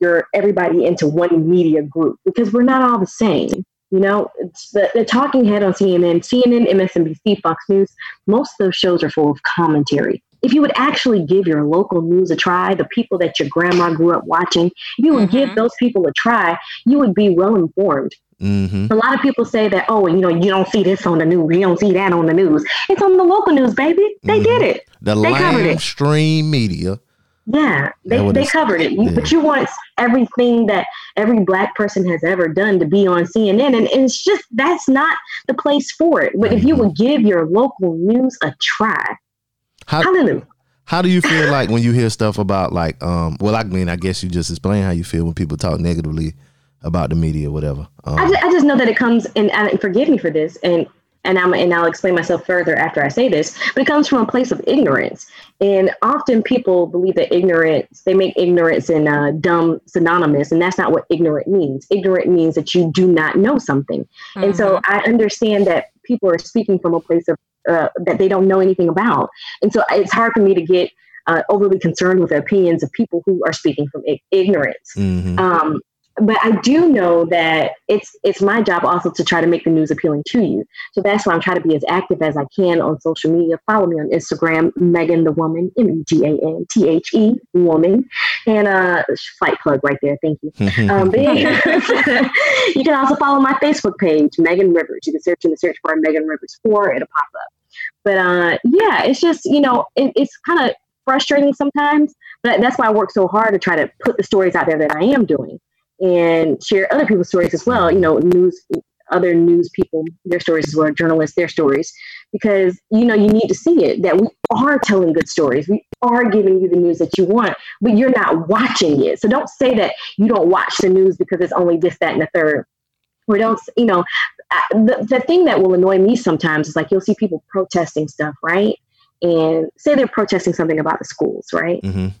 your everybody into one media group because we're not all the same. You know, it's the, the talking head on CNN, CNN, MSNBC, Fox News, most of those shows are full of commentary. If you would actually give your local news a try, the people that your grandma grew up watching, if you would give Mhm. those people a try, you would be well informed. Mhm. A lot of people say that, oh, you know, you don't see this on the news, you don't see that on the news. It's on the local news, baby. They Mhm. did it. The They covered it. lamestream media. Yeah, they, they covered it. You, But you want everything that every black person has ever done to be on CNN. And, and it's just, that's not the place for it. But if you would give your local news a try, How hallelujah. how do you feel like when you hear stuff about like um well I mean I guess you just explain how you feel when people talk negatively about the media or whatever. Um, I just, I just know that it comes, and, and forgive me for this, and and I'm and I'll explain myself further after I say this. But it comes from a place of ignorance, and often people believe that ignorance they make ignorance and uh, dumb synonymous, and that's not what ignorant means. Ignorant means that you do not know something, and so I understand that people are speaking from a place of uh, that they don't know anything about, and so it's hard for me to get. Uh, overly concerned with the opinions of people who are speaking from ig- ignorance. mhm. Um, but I do know that it's it's my job also to try to make the news appealing to you. So that's why I'm trying to be as active as I can on social media. Follow me on Instagram, Megan the Woman, M E G A N T H E Woman, and uh, flight plug right there. Thank you. Um, but yeah, you can also follow my Facebook page, Megan Rivers. You can search in the search bar Megan Rivers Four, it'll pop up. But uh, yeah, it's just you know it, it's kind of frustrating sometimes. But that's why I work so hard to try to put the stories out there that I am doing and share other people's stories as well. You know, news, other news people, their stories as well, journalists, their stories, because you know you need to see it that we are telling good stories. We are giving you the news that you want, but you're not watching it. So don't say that you don't watch the news because it's only this, that, and the third. Or don't, you know, the, the thing that will annoy me sometimes is like you'll see people protesting stuff, right? And say they're protesting something about the schools, right? Mhm.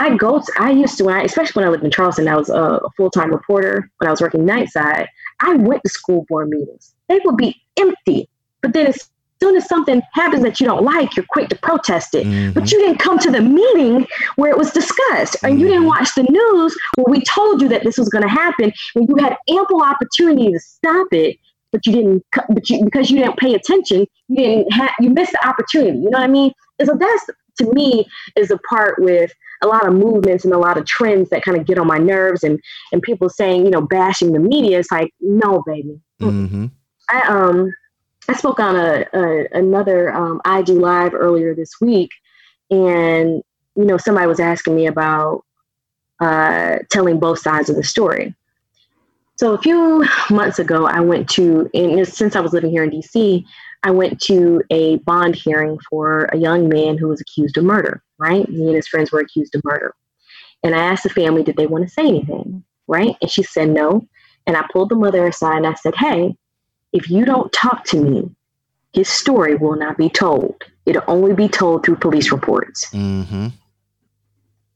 I go to, I used to, when I, especially when I lived in Charleston, I was a, full time reporter when I was working night side. I went to school board meetings. They would be empty. But then as soon as something happens that you don't like, you're quick to protest it. Mhm. But you didn't come to the meeting where it was discussed, and you didn't watch the news where we told you that this was going to happen, when you had ample opportunity to stop it, but you didn't. But you, because you didn't pay attention, you didn't. Ha- you missed the opportunity. You know what I mean? And so that's to me is a part with a lot of movements and a lot of trends that kind of get on my nerves, and and people saying you know bashing the media. It's like no, baby. Mhm. I um I spoke on a, a another um, IG live earlier this week, and you know somebody was asking me about uh, telling both sides of the story. So a few months ago, I went to, and since I was living here in DC, I went to a bond hearing for a young man who was accused of murder. Right, he and his friends were accused of murder, and I asked the family, did they want to say anything? Right, and she said no. And I pulled the mother aside and I said, hey, if you don't talk to me, his story will not be told. It'll only be told through police reports. Mhm.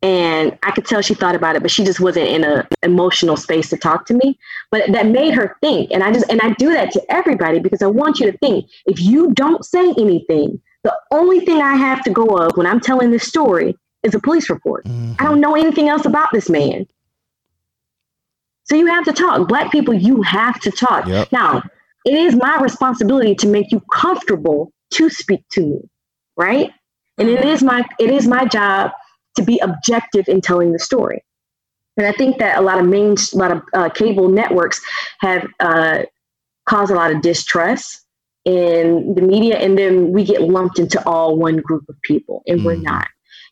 And I could tell she thought about it, but she just wasn't in an emotional space to talk to me. But that made her think. And I just and I do that to everybody because I want you to think. If you don't say anything, the only thing I have to go of when I'm telling this story is a police report. I mm-hmm. don't know anything else about this man. So you have to talk. Black people, you have to talk. Yep. Now, it is my responsibility to make you comfortable to speak to me, right? And it mm-hmm. is my it is my job to be objective in telling the story. And I think that a lot of main, a lot of uh, cable networks have uh, caused a lot of distrust in the media, and then we get lumped into all one group of people, and we're Mhm. not.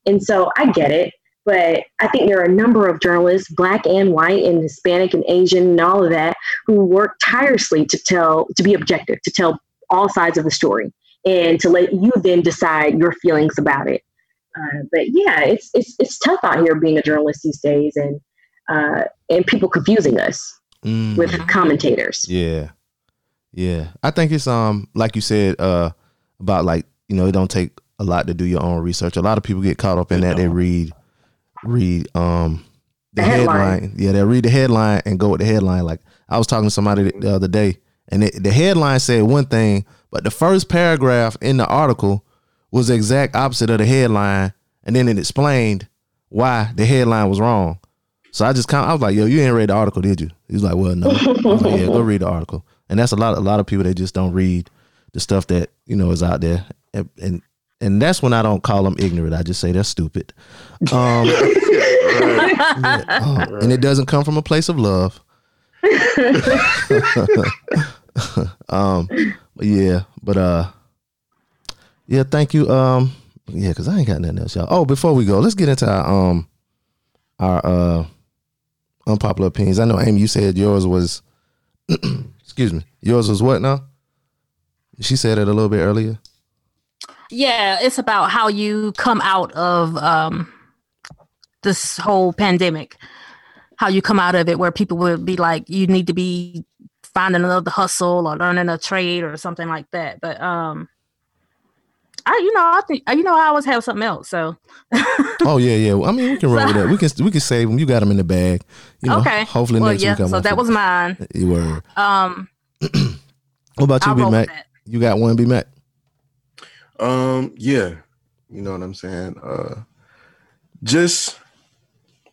And so I get it, but I think there are a number of journalists, black and white, and Hispanic and Asian, and all of that, who work tirelessly to tell, to be objective, to tell all sides of the story, and to let you then decide your feelings about it. Uh, but yeah, it's it's it's tough out here being a journalist these days, and uh, and people confusing us Mhm. with commentators. Yeah. Yeah. I think it's um like you said, uh about like, you know, it don't take a lot to do your own research. A lot of people get caught up in that. They read read um the, The headline. headline. Yeah, they read the headline and go with the headline. Like I was talking to somebody the other day and it, the headline said one thing, but the first paragraph in the article was the exact opposite of the headline, and then it explained why the headline was wrong. So I just kind of, I was like, "Yo, you ain't read the article, did you?" He was like, "Well, no." I was like, "Yeah, go read the article." And that's a lot. A lot of people they just don't read the stuff that you know is out there, and and, and that's when I don't call them ignorant. I just say they're stupid. Um, yeah, um, and it doesn't come from a place of love. um, but yeah, but uh, yeah, thank you, um, Yeah, because I ain't got nothing else, y'all. Oh, before we go, let's get into our um our uh unpopular opinions. I know Amy, you said yours was excuse me. Yours was what now? She said it a little bit earlier. Yeah, it's about how you come out of um this whole pandemic. How you come out of it where people would be like, you need to be finding another hustle or learning a trade or something like that. But um I you know, I think you know I always have something else. So Oh yeah, yeah. I mean, we can roll with that. We can we can save them. You got them in the bag. You know, okay. Hopefully well, next yeah, week. I'm so that was mine. You were. Um What about you, I'll B Mac? You got one, B Mac. Um, yeah, you know what I'm saying. Uh, just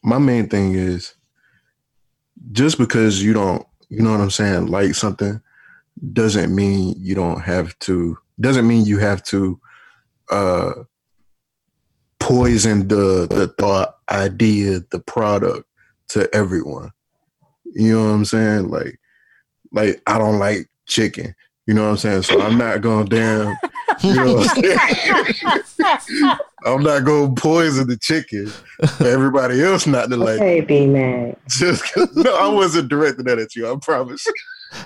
my main thing is just because you don't, you know what I'm saying, like something doesn't mean you don't have to. Doesn't mean you have to uh poison the the thought, idea, the product to everyone. You know what I'm saying? Like, like I don't like chicken. You know what I'm saying? So I'm not gonna damn. You know what I'm saying? I'm not gonna poison the chicken for everybody else not to like. Okay, B man. Just 'cause- no, I wasn't directing that at you. I promise.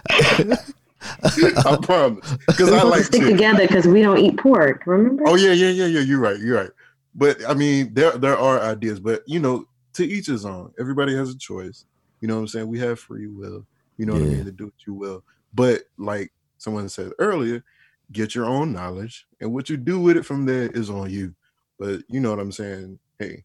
I promise. Because We're I supposed to like stick chicken. together because we don't eat pork. Remember? Oh yeah, yeah, yeah, yeah. You're right. You're right. But I mean, there there are ideas, but you know, to each his own. Everybody has a choice. You know what I'm saying? We have free will. You know what I mean to do what you will. But like someone said earlier, get your own knowledge, and what you do with it from there is on you. But you know what I'm saying? Hey,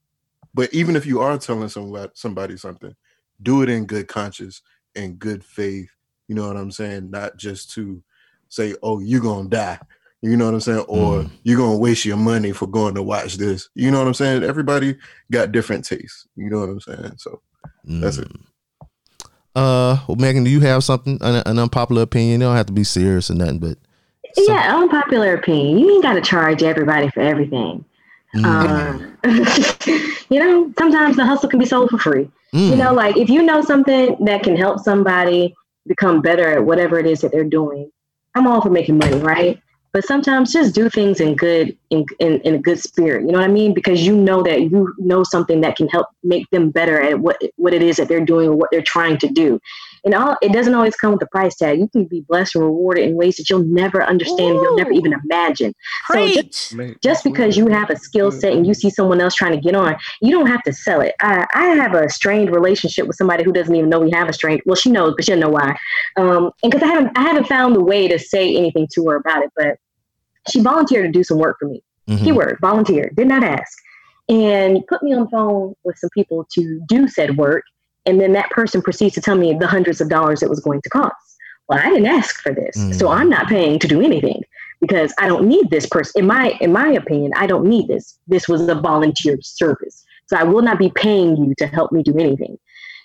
but even if you are telling somebody somebody something, do it in good conscience and good faith. You know what I'm saying? Not just to say, "Oh, you're gonna die." You know what I'm saying? Or Mm. you're gonna waste your money for going to watch this. You know what I'm saying? Everybody got different tastes. You know what I'm saying? So That's it. Mm. Uh, well, Megan, do you have something an, an unpopular opinion? You don't have to be serious or nothing, but some- Yeah, unpopular opinion. You ain't got to charge everybody for everything. Mm. Um, you know, sometimes the hustle can be sold for free. Mm. You know, like if you know something that can help somebody become better at whatever it is that they're doing, I'm all for making money, right? But sometimes just do things in good in, in, in a good spirit. You know what I mean? Because you know that you know something that can help make them better at what what it is that they're doing or what they're trying to do. And all it doesn't always come with a price tag. You can be blessed and rewarded in ways that you'll never understand, you'll never even imagine. So just Preach. just because you have a skill set and you see someone else trying to get on, you don't have to sell it. I, I have a strained relationship with somebody who doesn't even know we have a strained. Well, she knows, but she doesn't know why. Um, and because I haven't, I haven't found the way to say anything to her about it. But she volunteered to do some work for me. Mhm. Keyword: volunteer. Did not ask, and put me on the phone with some people to do said work. And then that person proceeds to tell me the hundreds of dollars it was going to cost. Well, I didn't ask for this, so Mm. I'm not paying to do anything because I don't need this person. In my in my opinion, I don't need this. This was a volunteer service, so I will not be paying you to help me do anything.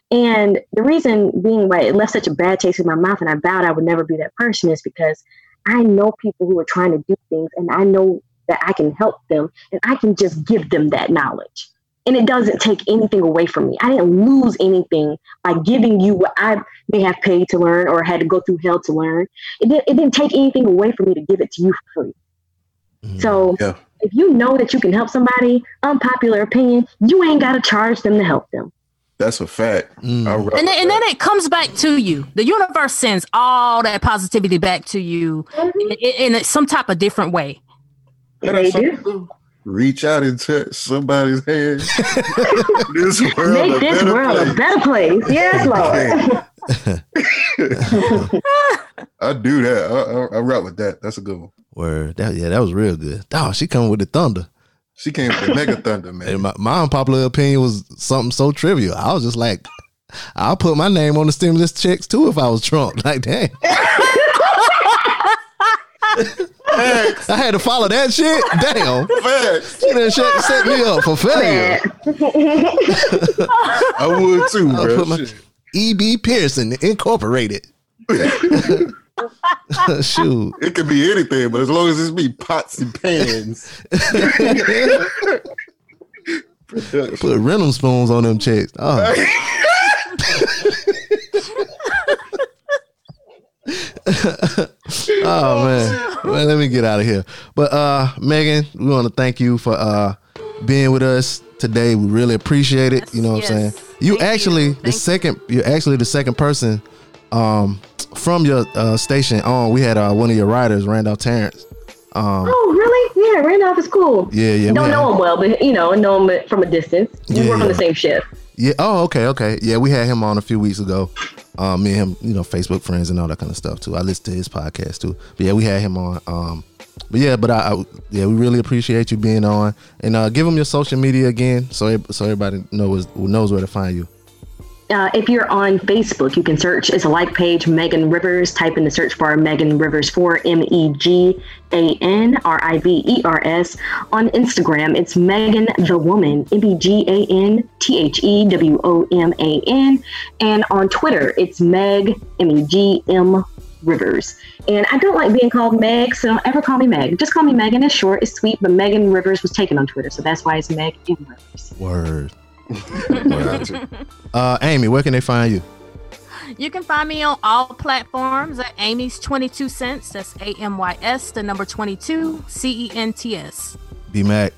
And the reason being why it left such a bad taste in my mouth, and I vowed I would never be that person, is because I know people who are trying to do things, and I know that I can help them, and I can just give them that knowledge. And it doesn't take anything away from me. I didn't lose anything by giving you what I may have paid to learn or had to go through hell to learn. It, did, it didn't take anything away from me to give it to you for free. Mm. So Yeah. if you know that you can help somebody, unpopular opinion, you ain't got to charge them to help them. that's a fact. Mm. And then, and then it comes back to you. The universe sends all that positivity back to you in, in, in some type of different way. Yeah, They do. To do. Reach out and touch somebody's hand. this world Make a this world place. a better place. Yes, Lord. I do that. I, I, I rock with that. That's a good one. Word. That, yeah, that was real good. Oh, she coming with the thunder. She came with the mega thunder, man. And my, my unpopular opinion was something so trivial. I was just like, I'll put my name on the stimulus checks too if I was Trump. Like, dang. I had to follow that shit. Damn. Facts. She done set, set me up for failure. I would too, I'll bro. put my- E.B. Pearson Incorporated. Shoot. It could be anything, but as long as it's me, pots and pans. Put random spoons on them checks. Oh. oh man. well, let me get out of here. But uh Megan, we want to thank you for uh being with us today. We really appreciate it. Yes, you know what I'm saying? You Thank you. actually the Thank second you're actually the second person um from your uh station on. We had uh one of your writers, Randolph Terrence. Um Oh, really? Yeah, Randolph is cool. yeah, yeah. we Don't had- know him well, but you know, know him from a distance. We Yeah, work on the same shift. Yeah. Oh, okay, okay. Yeah, we had him on a few weeks ago. Um, me and him, you know, Facebook friends and all that kind of stuff too. I listen to his podcast too. But yeah, we had him on. Um, but yeah, but I, I yeah, we really appreciate you being on and uh, give them your social media again, so so everybody knows knows where to find you. Uh, if you're on Facebook, you can search It's a like page Megan Rivers. Type in the search bar Megan Rivers for M E G A N R I V E R S. On Instagram, it's Megan the Woman M E G A N T H E W O M A N. And on Twitter, it's Meg M E G M Rivers. And I don't like being called Meg, so don't ever call me Meg. Just call me Megan. It's short, it's sweet, but Megan Rivers was taken on Twitter, so that's why it's Meg M Rivers. Word. Word. uh, Amy, where can they find you? You can find me on all platforms at Amy's 22 Cents. That's A M Y S, the number 22, C E N T S. B Mac.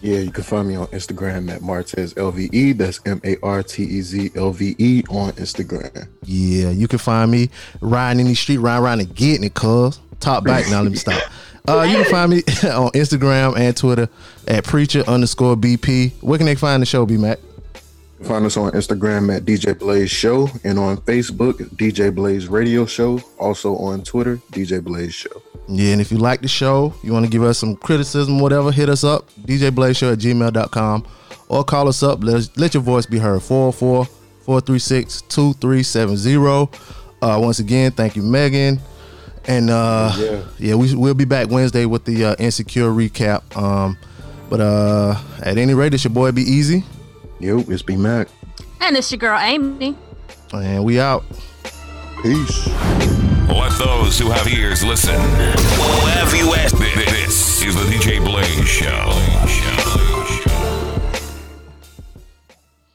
Yeah, you can find me on Instagram at Martez LVE. That's M A R T E Z L V E on Instagram. Yeah, you can find me riding in the street, riding around and getting it, cuz. Top back. Now let me stop. Uh, you can find me on Instagram and Twitter at preacher underscore BP. Where can they find the show, B Mac? Find us on Instagram at DJ Blaze Show and on Facebook, DJ Blaze Radio Show. Also on Twitter, DJ Blaze Show. Yeah, and if you like the show, you want to give us some criticism, whatever, hit us up, DJ Blaze djblazeshow at gmail.com or call us up. Let, us, let your voice be heard. 404 436 2370. Uh, Once again, thank you, Megan. And uh, Yeah. yeah, we, we'll be back Wednesday with the uh, Insecure recap. Um, but uh, at any rate, it's your boy Be Easy. Yo, it's B Mac. And it's your girl, Amy. And we out. Peace. Let those who have ears listen. Have you asked? This is the DJ Blaze Show.